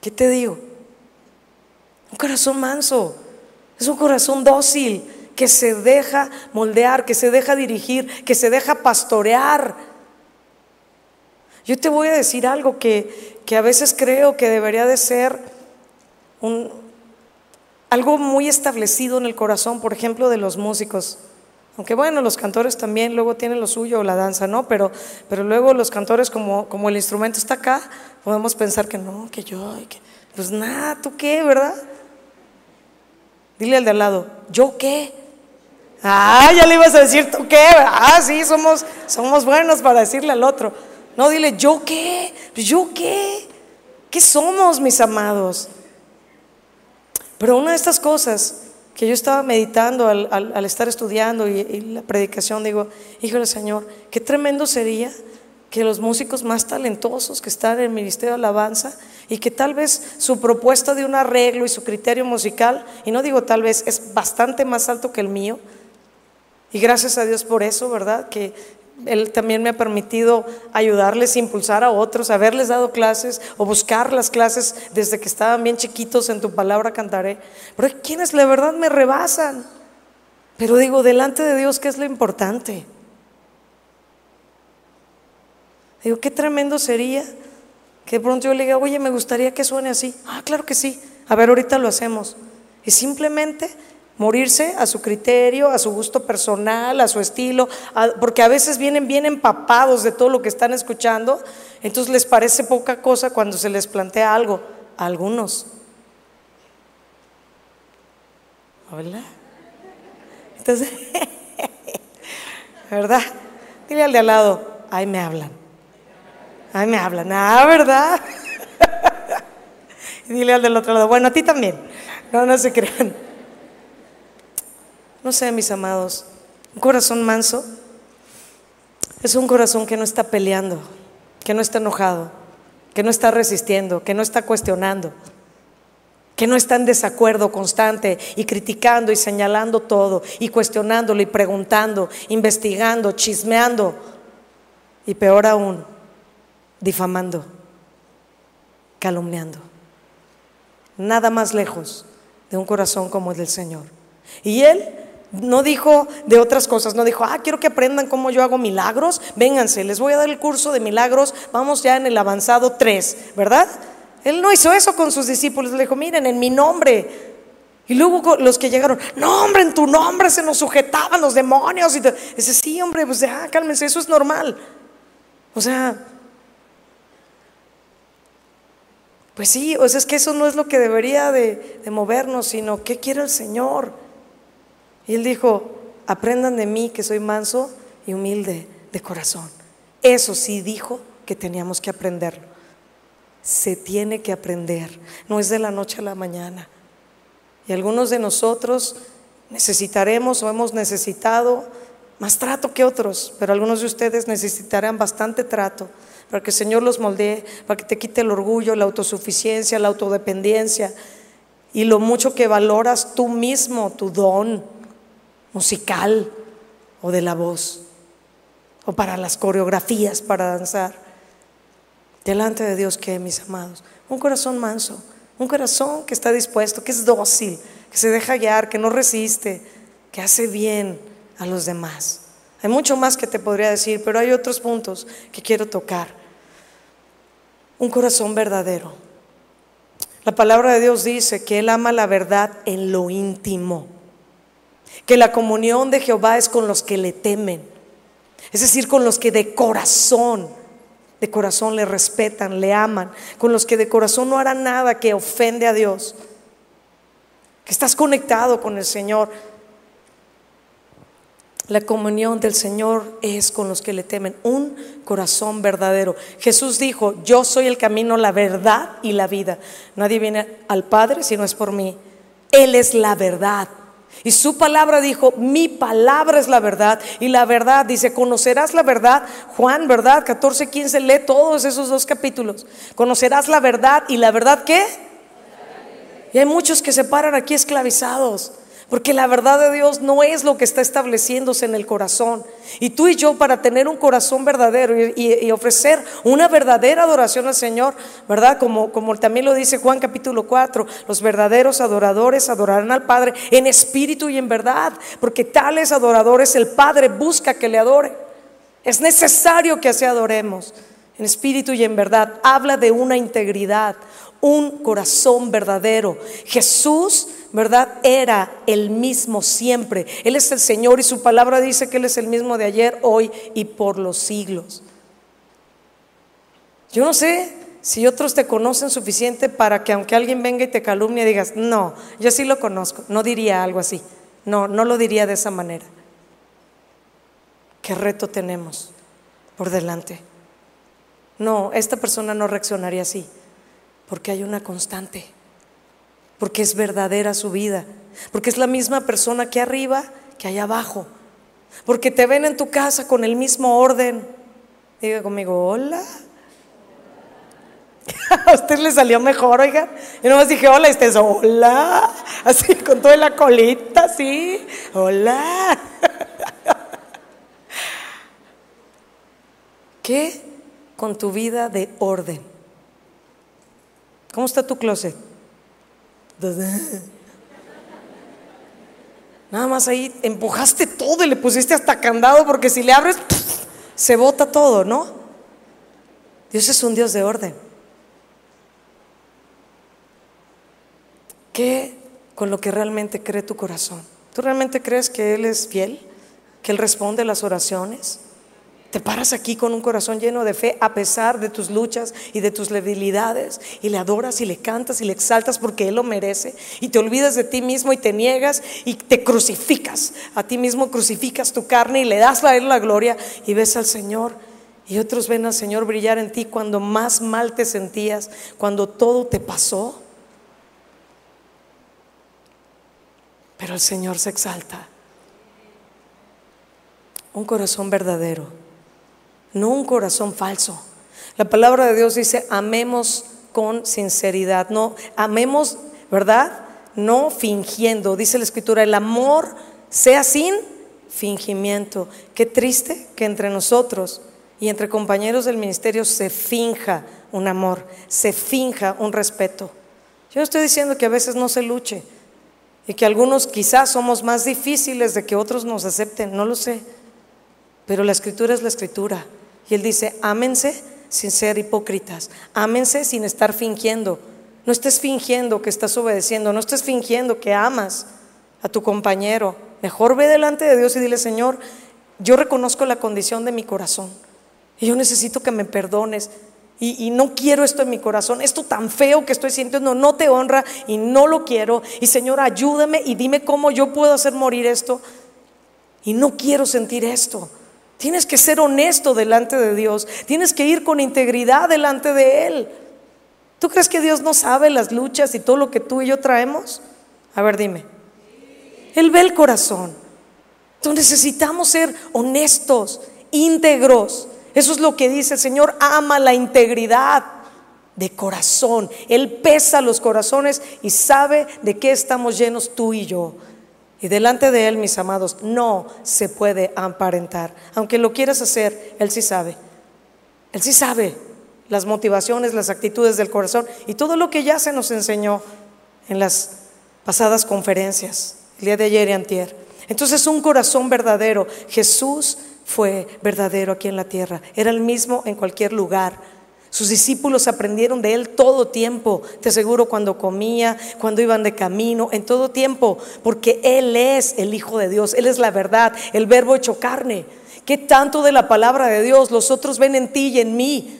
¿Qué te digo? Un corazón manso, es un corazón dócil, que se deja moldear, que se deja dirigir, que se deja pastorear yo te voy a decir algo que, a veces creo que debería de ser un, algo muy establecido en el corazón, por ejemplo, de los músicos. Aunque bueno, los cantores también luego tienen lo suyo, la danza, ¿no? Pero, pero luego los cantores, como, como el instrumento está acá, podemos pensar que no, que yo, pues nada, ¿tú qué, verdad? Dile al de al lado, ¿yo qué? Ah, ya le ibas a decir, ¿tú qué? Ah, sí, somos, somos buenos para decirle al otro. No, dile, ¿yo qué? ¿Yo qué? ¿Qué somos, mis amados? Pero una de estas cosas que yo estaba meditando al, estar estudiando y, y, la predicación, digo, híjole Señor, qué tremendo sería que los músicos más talentosos que están en el Ministerio de Alabanza y que tal vez su propuesta de un arreglo y su criterio musical, y no digo tal vez, es bastante más alto que el mío, y gracias a Dios por eso, ¿verdad? Que, él también me ha permitido ayudarles, impulsar a otros, haberles dado clases o buscar las clases desde que estaban bien chiquitos en tu palabra cantaré. Pero hay quienes la verdad me rebasan. Pero digo, delante de Dios, ¿qué es lo importante? Digo, qué tremendo sería que de pronto yo le diga, oye, me gustaría que suene así. Ah, claro que sí. A ver, ahorita lo hacemos. Y simplemente morirse a su criterio, a su gusto personal, a su estilo, porque a veces vienen bien empapados de todo lo que están escuchando, entonces les parece poca cosa cuando se les plantea algo, a algunos. Hola. Entonces, ¿verdad? Dile al de al lado, ahí me hablan. Ahí me hablan, ah, ¿verdad? Y dile al del otro lado, bueno, a ti también. No, no se crean. No sé, mis amados, un corazón manso es un corazón que no está peleando, que no está enojado, que no está resistiendo, que no está cuestionando, que no está en desacuerdo constante y criticando y señalando todo y cuestionándolo y preguntando, investigando, chismeando y peor aún, difamando, calumniando. Nada más lejos de un corazón como el del Señor. Y Él no dijo de otras cosas, no dijo, ah, quiero que aprendan cómo yo hago milagros, vénganse, les voy a dar el curso de milagros, vamos ya en el avanzado 3, ¿verdad? Él no hizo eso con sus discípulos, le dijo, miren, en mi nombre. Y luego los que llegaron, no, hombre, en tu nombre se nos sujetaban los demonios. Y dice, sí, hombre, pues ya, cálmense, eso es normal. O sea, pues sí, o sea, es que eso no es lo que debería de, de movernos, sino qué quiere el Señor. Y él dijo, aprendan de mí que soy manso y humilde de corazón. Eso sí dijo que teníamos que aprenderlo se tiene que aprender, no es de la noche a la mañana. Y algunos de nosotros necesitaremos o hemos necesitado más trato que otros, pero algunos de ustedes necesitarán bastante trato para que el Señor los moldee, para que te quite el orgullo, la autosuficiencia, la autodependencia y lo mucho que valoras tú mismo, tu don musical o de la voz, o para las coreografías, para danzar delante de Dios que, mis amados, un corazón manso, un corazón que está dispuesto, que es dócil, que se deja guiar, que no resiste, que hace bien a los demás. Hay mucho más que te podría decir, pero hay otros puntos que quiero tocar. Un corazón verdadero. La palabra de Dios dice que Él ama la verdad en lo íntimo, que la comunión de Jehová es con los que le temen, es decir, con los que de corazón de corazón le respetan, le aman, con los que de corazón no harán nada que ofende a Dios, que estás conectado con el Señor. La comunión del Señor es con los que le temen, un corazón verdadero. Jesús dijo, yo soy el camino, la verdad y la vida. Nadie viene al Padre si no es por mí. Él es la verdad. Y su palabra dijo, mi palabra es la verdad. Y la verdad dice, conocerás la verdad. Juan, ¿verdad? 14, 15, lee todos esos dos capítulos. Conocerás la verdad. ¿Y la verdad qué? Y hay muchos que se paran aquí esclavizados. Porque la verdad de Dios no es lo que está estableciéndose en el corazón. Y tú y yo para tener un corazón verdadero y, ofrecer una verdadera adoración al Señor, ¿verdad? Como, como también lo dice Juan capítulo 4, los verdaderos adoradores adorarán al Padre en espíritu y en verdad. Porque tales adoradores el Padre busca que le adore. Es necesario que así adoremos en espíritu y en verdad. Habla de una integridad, un corazón verdadero. Jesús, ¿verdad? Era el mismo siempre. Él es el Señor y su palabra dice que Él es el mismo de ayer, hoy y por los siglos. Yo no sé si otros te conocen suficiente para que aunque alguien venga y te calumnie digas, no, yo sí lo conozco, no diría algo así. No, no lo diría de esa manera. ¿Qué reto tenemos por delante? No, esta persona no reaccionaría así. Porque hay una constante, porque es verdadera su vida, porque es la misma persona que arriba que allá abajo, porque te ven en tu casa con el mismo orden. Diga conmigo, hola. A usted le salió mejor, oiga. Yo nomás dije, hola, y usted hola. Así, con toda la colita, así. Hola. ¿Qué? Con tu vida de orden. ¿Cómo está tu closet? Nada más ahí empujaste todo y le pusiste hasta candado porque si le abres se bota todo, ¿no? Dios es un Dios de orden. ¿Qué con lo que realmente cree tu corazón? ¿Tú realmente crees que Él es fiel? ¿Que Él responde las oraciones? Te paras aquí con un corazón lleno de fe a pesar de tus luchas y de tus debilidades y le adoras y le cantas y le exaltas porque Él lo merece y te olvidas de ti mismo y te niegas y te crucificas. A ti mismo crucificas tu carne y le das a Él la gloria y ves al Señor. Y otros ven al Señor brillar en ti cuando más mal te sentías, cuando todo te pasó. Pero el Señor se exalta. Un corazón verdadero no un corazón falso. La palabra de Dios dice, amemos con sinceridad, no, amemos, ¿verdad? No fingiendo, dice la escritura, el amor sea sin fingimiento. Qué triste que entre nosotros y entre compañeros del ministerio se finja un amor, se finja un respeto. Yo estoy diciendo que a veces no se luche y que algunos quizás somos más difíciles de que otros nos acepten, no lo sé. Pero la escritura es la escritura. Y él dice, ámense sin ser hipócritas, ámense sin estar fingiendo. No estés fingiendo que estás obedeciendo, no estés fingiendo que amas a tu compañero. Mejor ve delante de Dios y dile, Señor, yo reconozco la condición de mi corazón y yo necesito que me perdones. Y, no quiero esto en mi corazón, esto tan feo que estoy sintiendo no te honra y no lo quiero. Y Señor, ayúdame y dime cómo yo puedo hacer morir esto. Y no quiero sentir esto. Tienes que ser honesto delante de Dios, tienes que ir con integridad delante de Él. ¿Tú crees que Dios no sabe las luchas y todo lo que tú y yo traemos? A ver, dime. Él ve el corazón. Entonces necesitamos ser honestos, íntegros. Eso es lo que dice el Señor, ama la integridad de corazón. Él pesa los corazones y sabe de qué estamos llenos tú y yo. Y delante de Él, mis amados, no se puede aparentar. Aunque lo quieras hacer, Él sí sabe. Él sí sabe las motivaciones, las actitudes del corazón y todo lo que ya se nos enseñó en las pasadas conferencias, el día de ayer y antier. Entonces, un corazón verdadero. Jesús fue verdadero aquí en la tierra. Era el mismo en cualquier lugar. Sus discípulos aprendieron de él todo tiempo, te aseguro cuando comía, cuando iban de camino, en todo tiempo, porque él es el Hijo de Dios, él es la verdad, el verbo hecho carne. ¿Qué tanto de la palabra de Dios los otros ven en ti y en mí?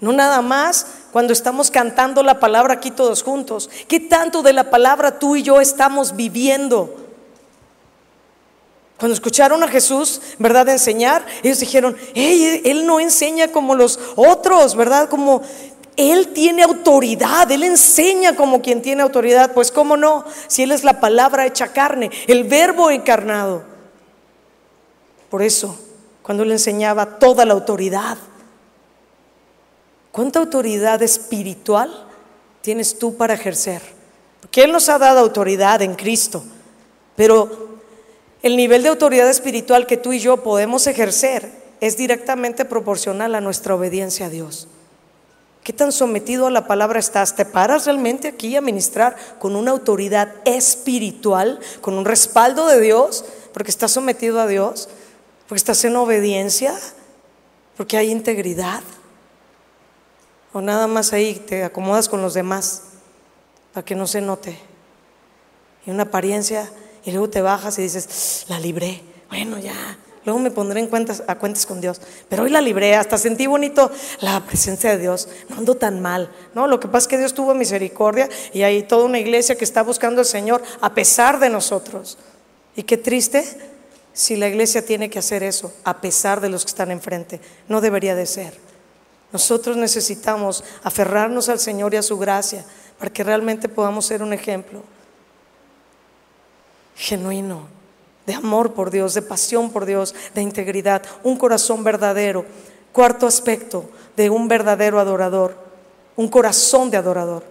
No nada más cuando estamos cantando la palabra aquí todos juntos. ¿Qué tanto de la palabra tú y yo estamos viviendo? Cuando escucharon a Jesús, ¿verdad?, enseñar, ellos dijeron, Él no enseña como los otros, ¿verdad? Como Él tiene autoridad, Él enseña como quien tiene autoridad. Pues cómo no, si Él es la palabra hecha carne, el verbo encarnado. Por eso, cuando Él enseñaba toda la autoridad, ¿cuánta autoridad espiritual tienes tú para ejercer? Porque Él nos ha dado autoridad en Cristo, pero el nivel de autoridad espiritual que tú y yo podemos ejercer es directamente proporcional a nuestra obediencia a Dios. ¿Qué tan sometido a la palabra estás? ¿Te paras realmente aquí a ministrar con una autoridad espiritual, con un respaldo de Dios, porque estás sometido a Dios, porque estás en obediencia, porque hay integridad? ¿O nada más ahí te acomodas con los demás para que no se note? Y una apariencia y luego te bajas y dices, la libré. Bueno, ya, luego me pondré en cuentas, a cuentas con Dios. Pero hoy la libré, hasta sentí bonito la presencia de Dios. No ando tan mal, ¿no? Lo que pasa es que Dios tuvo misericordia y hay toda una iglesia que está buscando al Señor a pesar de nosotros. Y qué triste si la iglesia tiene que hacer eso a pesar de los que están enfrente. No debería de ser. Nosotros necesitamos aferrarnos al Señor y a su gracia para que realmente podamos ser un ejemplo genuino, de amor por Dios, de pasión por Dios, de integridad, un corazón verdadero. Cuarto aspecto de un verdadero adorador, un corazón de adorador,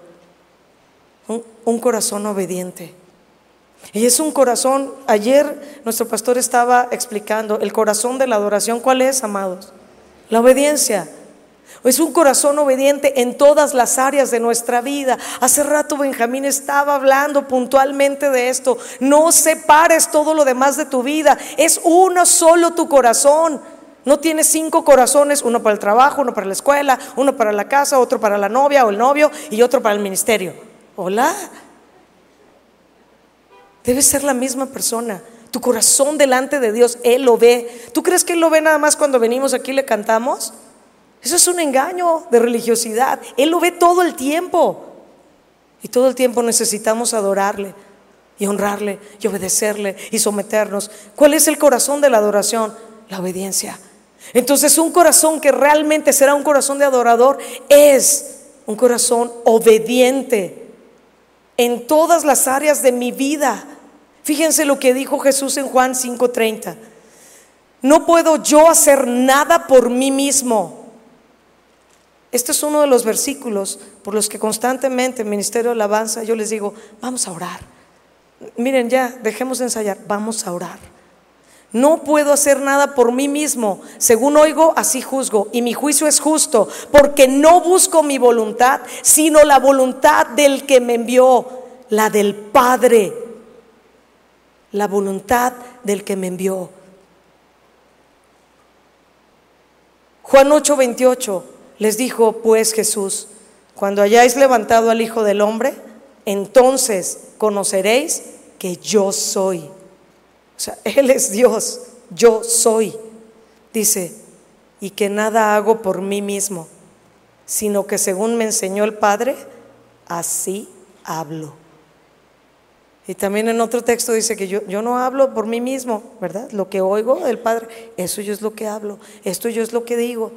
un, corazón obediente. Y es un corazón, ayer nuestro pastor estaba explicando, el corazón de la adoración, ¿cuál es, amados? La obediencia. Es un corazón obediente en todas las áreas de nuestra vida. Hace rato Benjamín estaba hablando puntualmente de esto. No separes todo lo demás de tu vida. Es uno solo tu corazón. No tienes cinco corazones, uno para el trabajo, uno para la escuela, uno para la casa, otro para la novia o el novio y otro para el ministerio. Hola. Debe ser la misma persona. Tu corazón delante de Dios, Él lo ve. ¿Tú crees que Él lo ve nada más cuando venimos aquí y le cantamos? Eso es un engaño de religiosidad. Él lo ve todo el tiempo. Y todo el tiempo necesitamos adorarle y honrarle y obedecerle y someternos. ¿Cuál es el corazón de la adoración? La obediencia. Entonces un corazón que realmente será un corazón de adorador es un corazón obediente en todas las áreas de mi vida. Fíjense lo que dijo Jesús en Juan 5:30. No puedo yo hacer nada por mí mismo. Este es uno de los versículos por los que constantemente en Ministerio de Alabanza yo les digo, vamos a orar. Miren ya, dejemos de ensayar, vamos a orar. No puedo hacer nada por mí mismo. Según oigo, así juzgo. Y mi juicio es justo, porque no busco mi voluntad, sino la voluntad del que me envió, la del Padre. La voluntad del que me envió. Juan 8:28 les dijo, pues Jesús, cuando hayáis levantado al Hijo del Hombre, entonces conoceréis que yo soy. O sea, Él es Dios, yo soy. Dice, y que nada hago por mí mismo, sino que según me enseñó el Padre, así hablo. Y también en otro texto dice que yo, yo no hablo por mí mismo, ¿verdad? Lo que oigo del Padre, eso yo es lo que hablo, esto yo es lo que digo,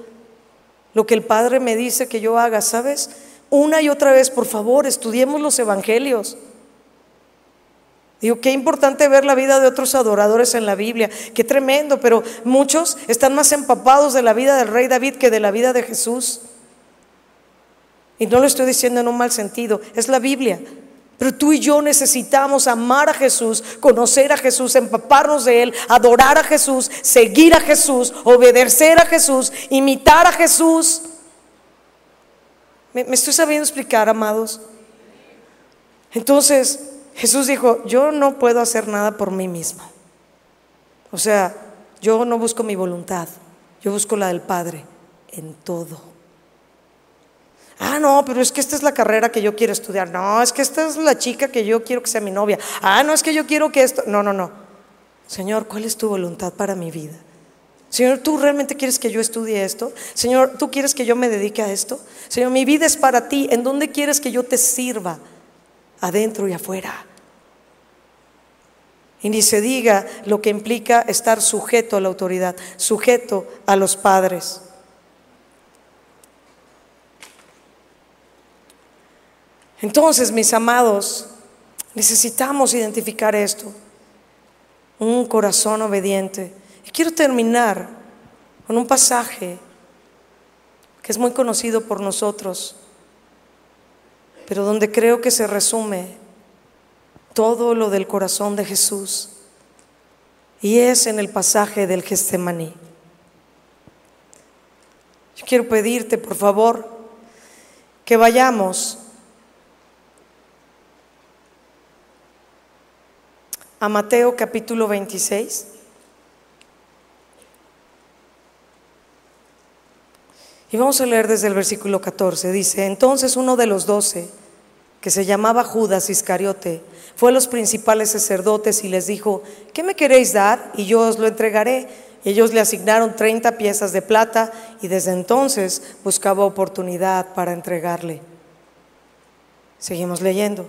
lo que el Padre me dice que yo haga, ¿sabes? Una y otra vez, por favor, estudiemos los evangelios. Digo, qué importante ver la vida de otros adoradores en la Biblia, qué tremendo, pero muchos están más empapados de la vida del rey David que de la vida de Jesús. Y no lo estoy diciendo en un mal sentido, es la Biblia. Pero tú y yo necesitamos amar a Jesús, conocer a Jesús, empaparnos de Él, adorar a Jesús, seguir a Jesús, obedecer a Jesús, imitar a Jesús. ¿Me, estoy sabiendo explicar, amados? Entonces Jesús dijo, yo no puedo hacer nada por mí mismo. O sea, yo no busco mi voluntad, yo busco la del Padre en todo. Ah, no, pero es que esta es la carrera que yo quiero estudiar. No, es que esta es la chica que yo quiero que sea mi novia. Ah, no, es que yo quiero que esto. No, no, no. Señor, ¿cuál es tu voluntad para mi vida? Señor, ¿tú realmente quieres que yo estudie esto? Señor, ¿tú quieres que yo me dedique a esto? Señor, mi vida es para ti. ¿En dónde quieres que yo te sirva? Adentro y afuera. Y ni se diga lo que implica estar sujeto a la autoridad, sujeto a los padres. Entonces, mis amados, necesitamos identificar esto, un corazón obediente. Y quiero terminar con un pasaje que es muy conocido por nosotros, pero donde creo que se resume todo lo del corazón de Jesús. Y es en el pasaje del Getsemaní. Yo quiero pedirte, por favor, que vayamos a Mateo capítulo 26. Y vamos a leer desde el versículo 14. Dice, entonces uno de los doce, que se llamaba Judas Iscariote, fue a los principales sacerdotes y les dijo, ¿qué me queréis dar? Y yo os lo entregaré. Y ellos le asignaron 30 piezas de plata y desde entonces buscaba oportunidad para entregarle. Seguimos leyendo.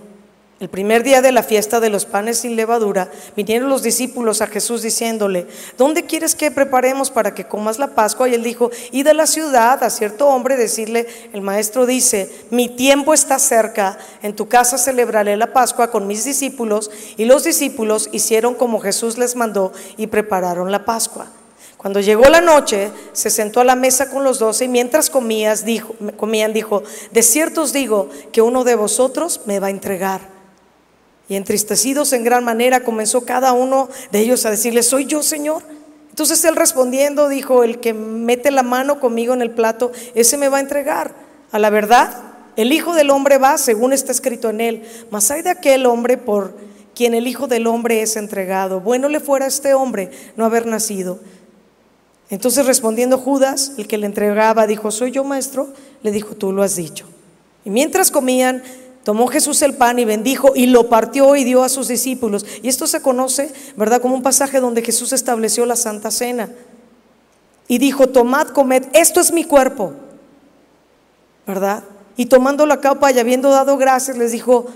El primer día de la fiesta de los panes sin levadura, vinieron los discípulos a Jesús diciéndole, ¿dónde quieres que preparemos para que comas la Pascua? Y él dijo, y de la ciudad a cierto hombre decirle, el maestro dice, mi tiempo está cerca, en tu casa celebraré la Pascua con mis discípulos. Y los discípulos hicieron como Jesús les mandó y prepararon la Pascua. Cuando llegó la noche, se sentó a la mesa con los doce y mientras comías, dijo, comían, dijo, de cierto os digo que uno de vosotros me va a entregar. Y entristecidos en gran manera comenzó cada uno de ellos a decirle, ¿soy yo, Señor? Entonces él respondiendo dijo, el que mete la mano conmigo en el plato, ese me va a entregar. A la verdad, el Hijo del Hombre va según está escrito en él, mas hay de aquel hombre por quien el Hijo del Hombre es entregado. Bueno le fuera a este hombre no haber nacido. Entonces respondiendo Judas, el que le entregaba, dijo, ¿soy yo maestro? Le dijo, tú lo has dicho. Y mientras comían, Tomó Jesús el pan y bendijo y lo partió y dio a sus discípulos. Y esto se conoce, ¿verdad? Como un pasaje donde Jesús estableció la Santa Cena. Y dijo, tomad, comed, esto es mi cuerpo. ¿Verdad? Y tomando la capa y habiendo dado gracias, les dijo,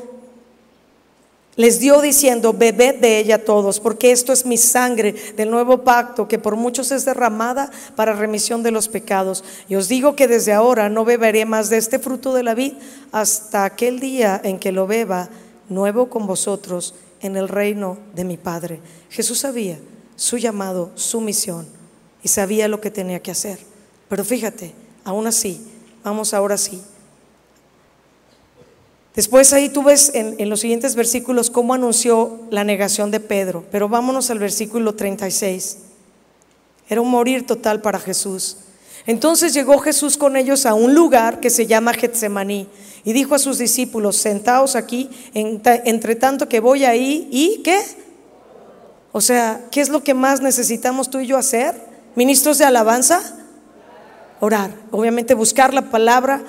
les dio diciendo, bebed de ella todos, porque esto es mi sangre del nuevo pacto, que por muchos es derramada para remisión de los pecados. Y os digo que desde ahora no beberé más de este fruto de la vid hasta aquel día en que lo beba nuevo con vosotros en el reino de mi Padre. Jesús sabía su llamado, su misión y sabía lo que tenía que hacer. Pero fíjate, aún así, vamos ahora sí. Después ahí tú ves en, los siguientes versículos cómo anunció la negación de Pedro, pero vámonos al versículo 36. Era un morir total para Jesús. Entonces llegó Jesús con ellos a un lugar que se llama Getsemaní y dijo a sus discípulos, sentaos aquí, entre tanto que voy ahí y qué. O sea, ¿qué es lo que más necesitamos tú y yo hacer? Ministros de alabanza, orar. Obviamente buscar la palabra,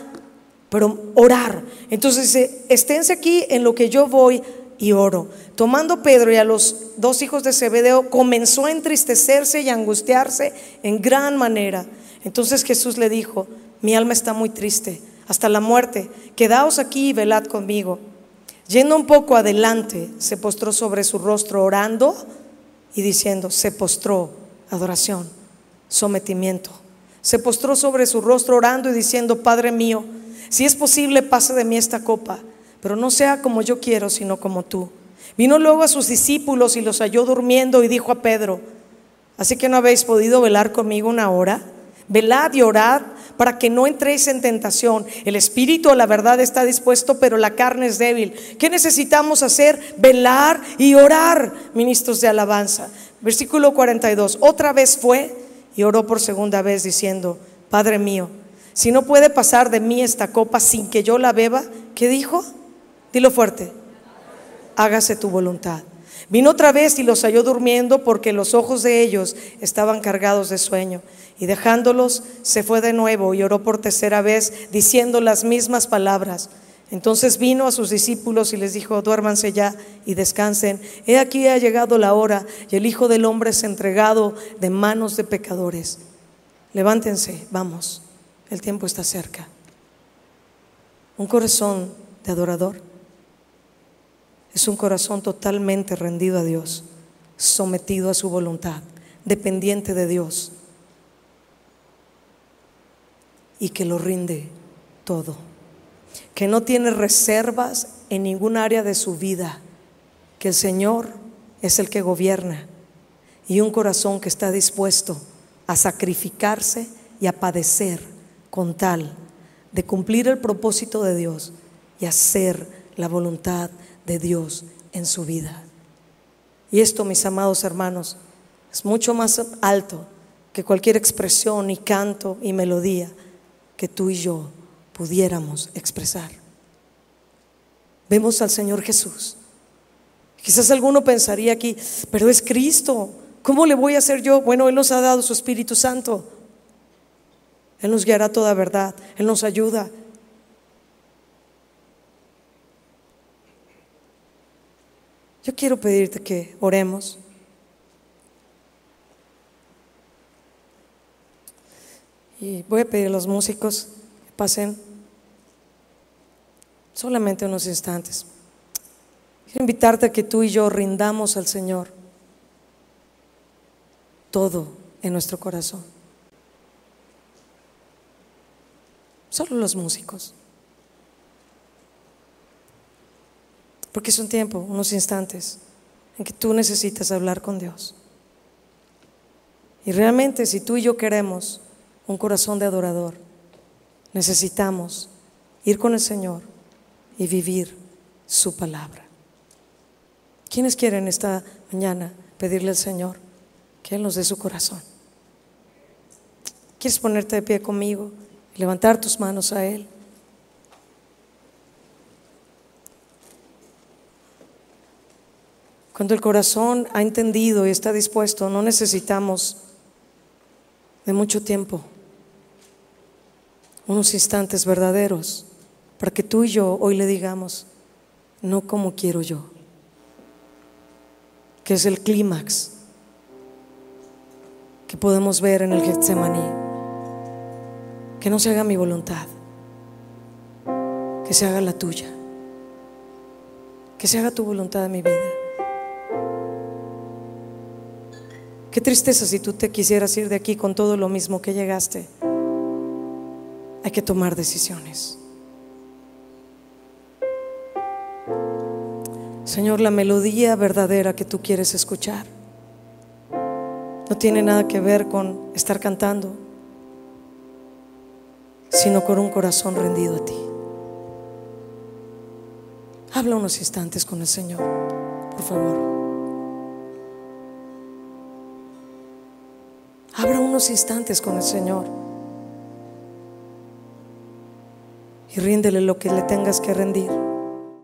pero orar. Entonces dice, esténse aquí en lo que yo voy y oro. Tomando Pedro y a los dos hijos de Zebedeo, comenzó a entristecerse y a angustiarse en gran manera. Entonces Jesús le dijo, mi alma está muy triste hasta la muerte, quedaos aquí y velad conmigo. Yendo un poco adelante, se postró sobre su rostro orando y diciendo, se postró, adoración, sometimiento. Se postró sobre su rostro orando y diciendo, Padre mío, si es posible, pase de mí esta copa, pero no sea como yo quiero, sino como tú. Vino luego a sus discípulos y los halló durmiendo y dijo a Pedro, así que no habéis podido velar conmigo una hora. Velad y orad para que no entréis en tentación. El espíritu a la verdad está dispuesto, pero la carne es débil. ¿Qué necesitamos hacer? Velar y orar, ministros de alabanza. Versículo 42. Otra vez fue y oró por segunda vez diciendo, Padre mío, si no puede pasar de mí esta copa sin que yo la beba, ¿qué dijo? Dilo fuerte, hágase tu voluntad. Vino otra vez y los halló durmiendo porque los ojos de ellos estaban cargados de sueño. Y dejándolos, se fue de nuevo y oró por tercera vez, diciendo las mismas palabras. Entonces vino a sus discípulos y les dijo, duérmanse ya y descansen. He aquí ha llegado la hora y el Hijo del Hombre es entregado de manos de pecadores. Levántense, vamos, el tiempo está cerca. Un corazón de adorador es un corazón totalmente rendido a Dios, sometido a su voluntad, dependiente de Dios y que lo rinde todo, que no tiene reservas en ningún área de su vida, que el Señor es el que gobierna y un corazón que está dispuesto a sacrificarse y a padecer con tal de cumplir el propósito de Dios y hacer la voluntad de Dios en su vida. Y esto, mis amados hermanos, es mucho más alto que cualquier expresión y canto y melodía que tú y yo pudiéramos expresar. Vemos al Señor Jesús. Quizás alguno pensaría aquí, pero es Cristo, ¿cómo le voy a hacer yo? Bueno, Él nos ha dado su Espíritu Santo. Él nos guiará toda verdad, Él nos ayuda, Yo quiero pedirte que oremos. Y voy a pedir a los músicos que pasen solamente unos instantes. Quiero invitarte a que tú y yo rindamos al Señor todo en nuestro corazón. Solo los músicos. Porque es un tiempo, unos instantes, en que tú necesitas hablar con Dios. Y realmente si tú y yo queremos un corazón de adorador, necesitamos ir con el Señor y vivir su palabra. ¿Quiénes quieren esta mañana pedirle al Señor que Él nos dé su corazón? ¿Quieres ponerte de pie conmigo levantar tus manos a Él? Cuando el corazón ha entendido y está dispuesto, no necesitamos de mucho tiempo, unos instantes verdaderos, para que tú y yo hoy le digamos, no como quiero yo, que es el clímax que podemos ver en el Getsemaní. Que no se haga mi voluntad, que se haga la tuya, que se haga tu voluntad en mi vida. Qué tristeza si tú te quisieras ir de aquí con todo lo mismo que llegaste. Hay que tomar decisiones. Señor, la melodía verdadera que tú quieres escuchar no tiene nada que ver con estar cantando, sino con un corazón rendido a ti. Habla unos instantes con el Señor, por favor. Habla unos instantes con el Señor. Y ríndele lo que le tengas que rendir.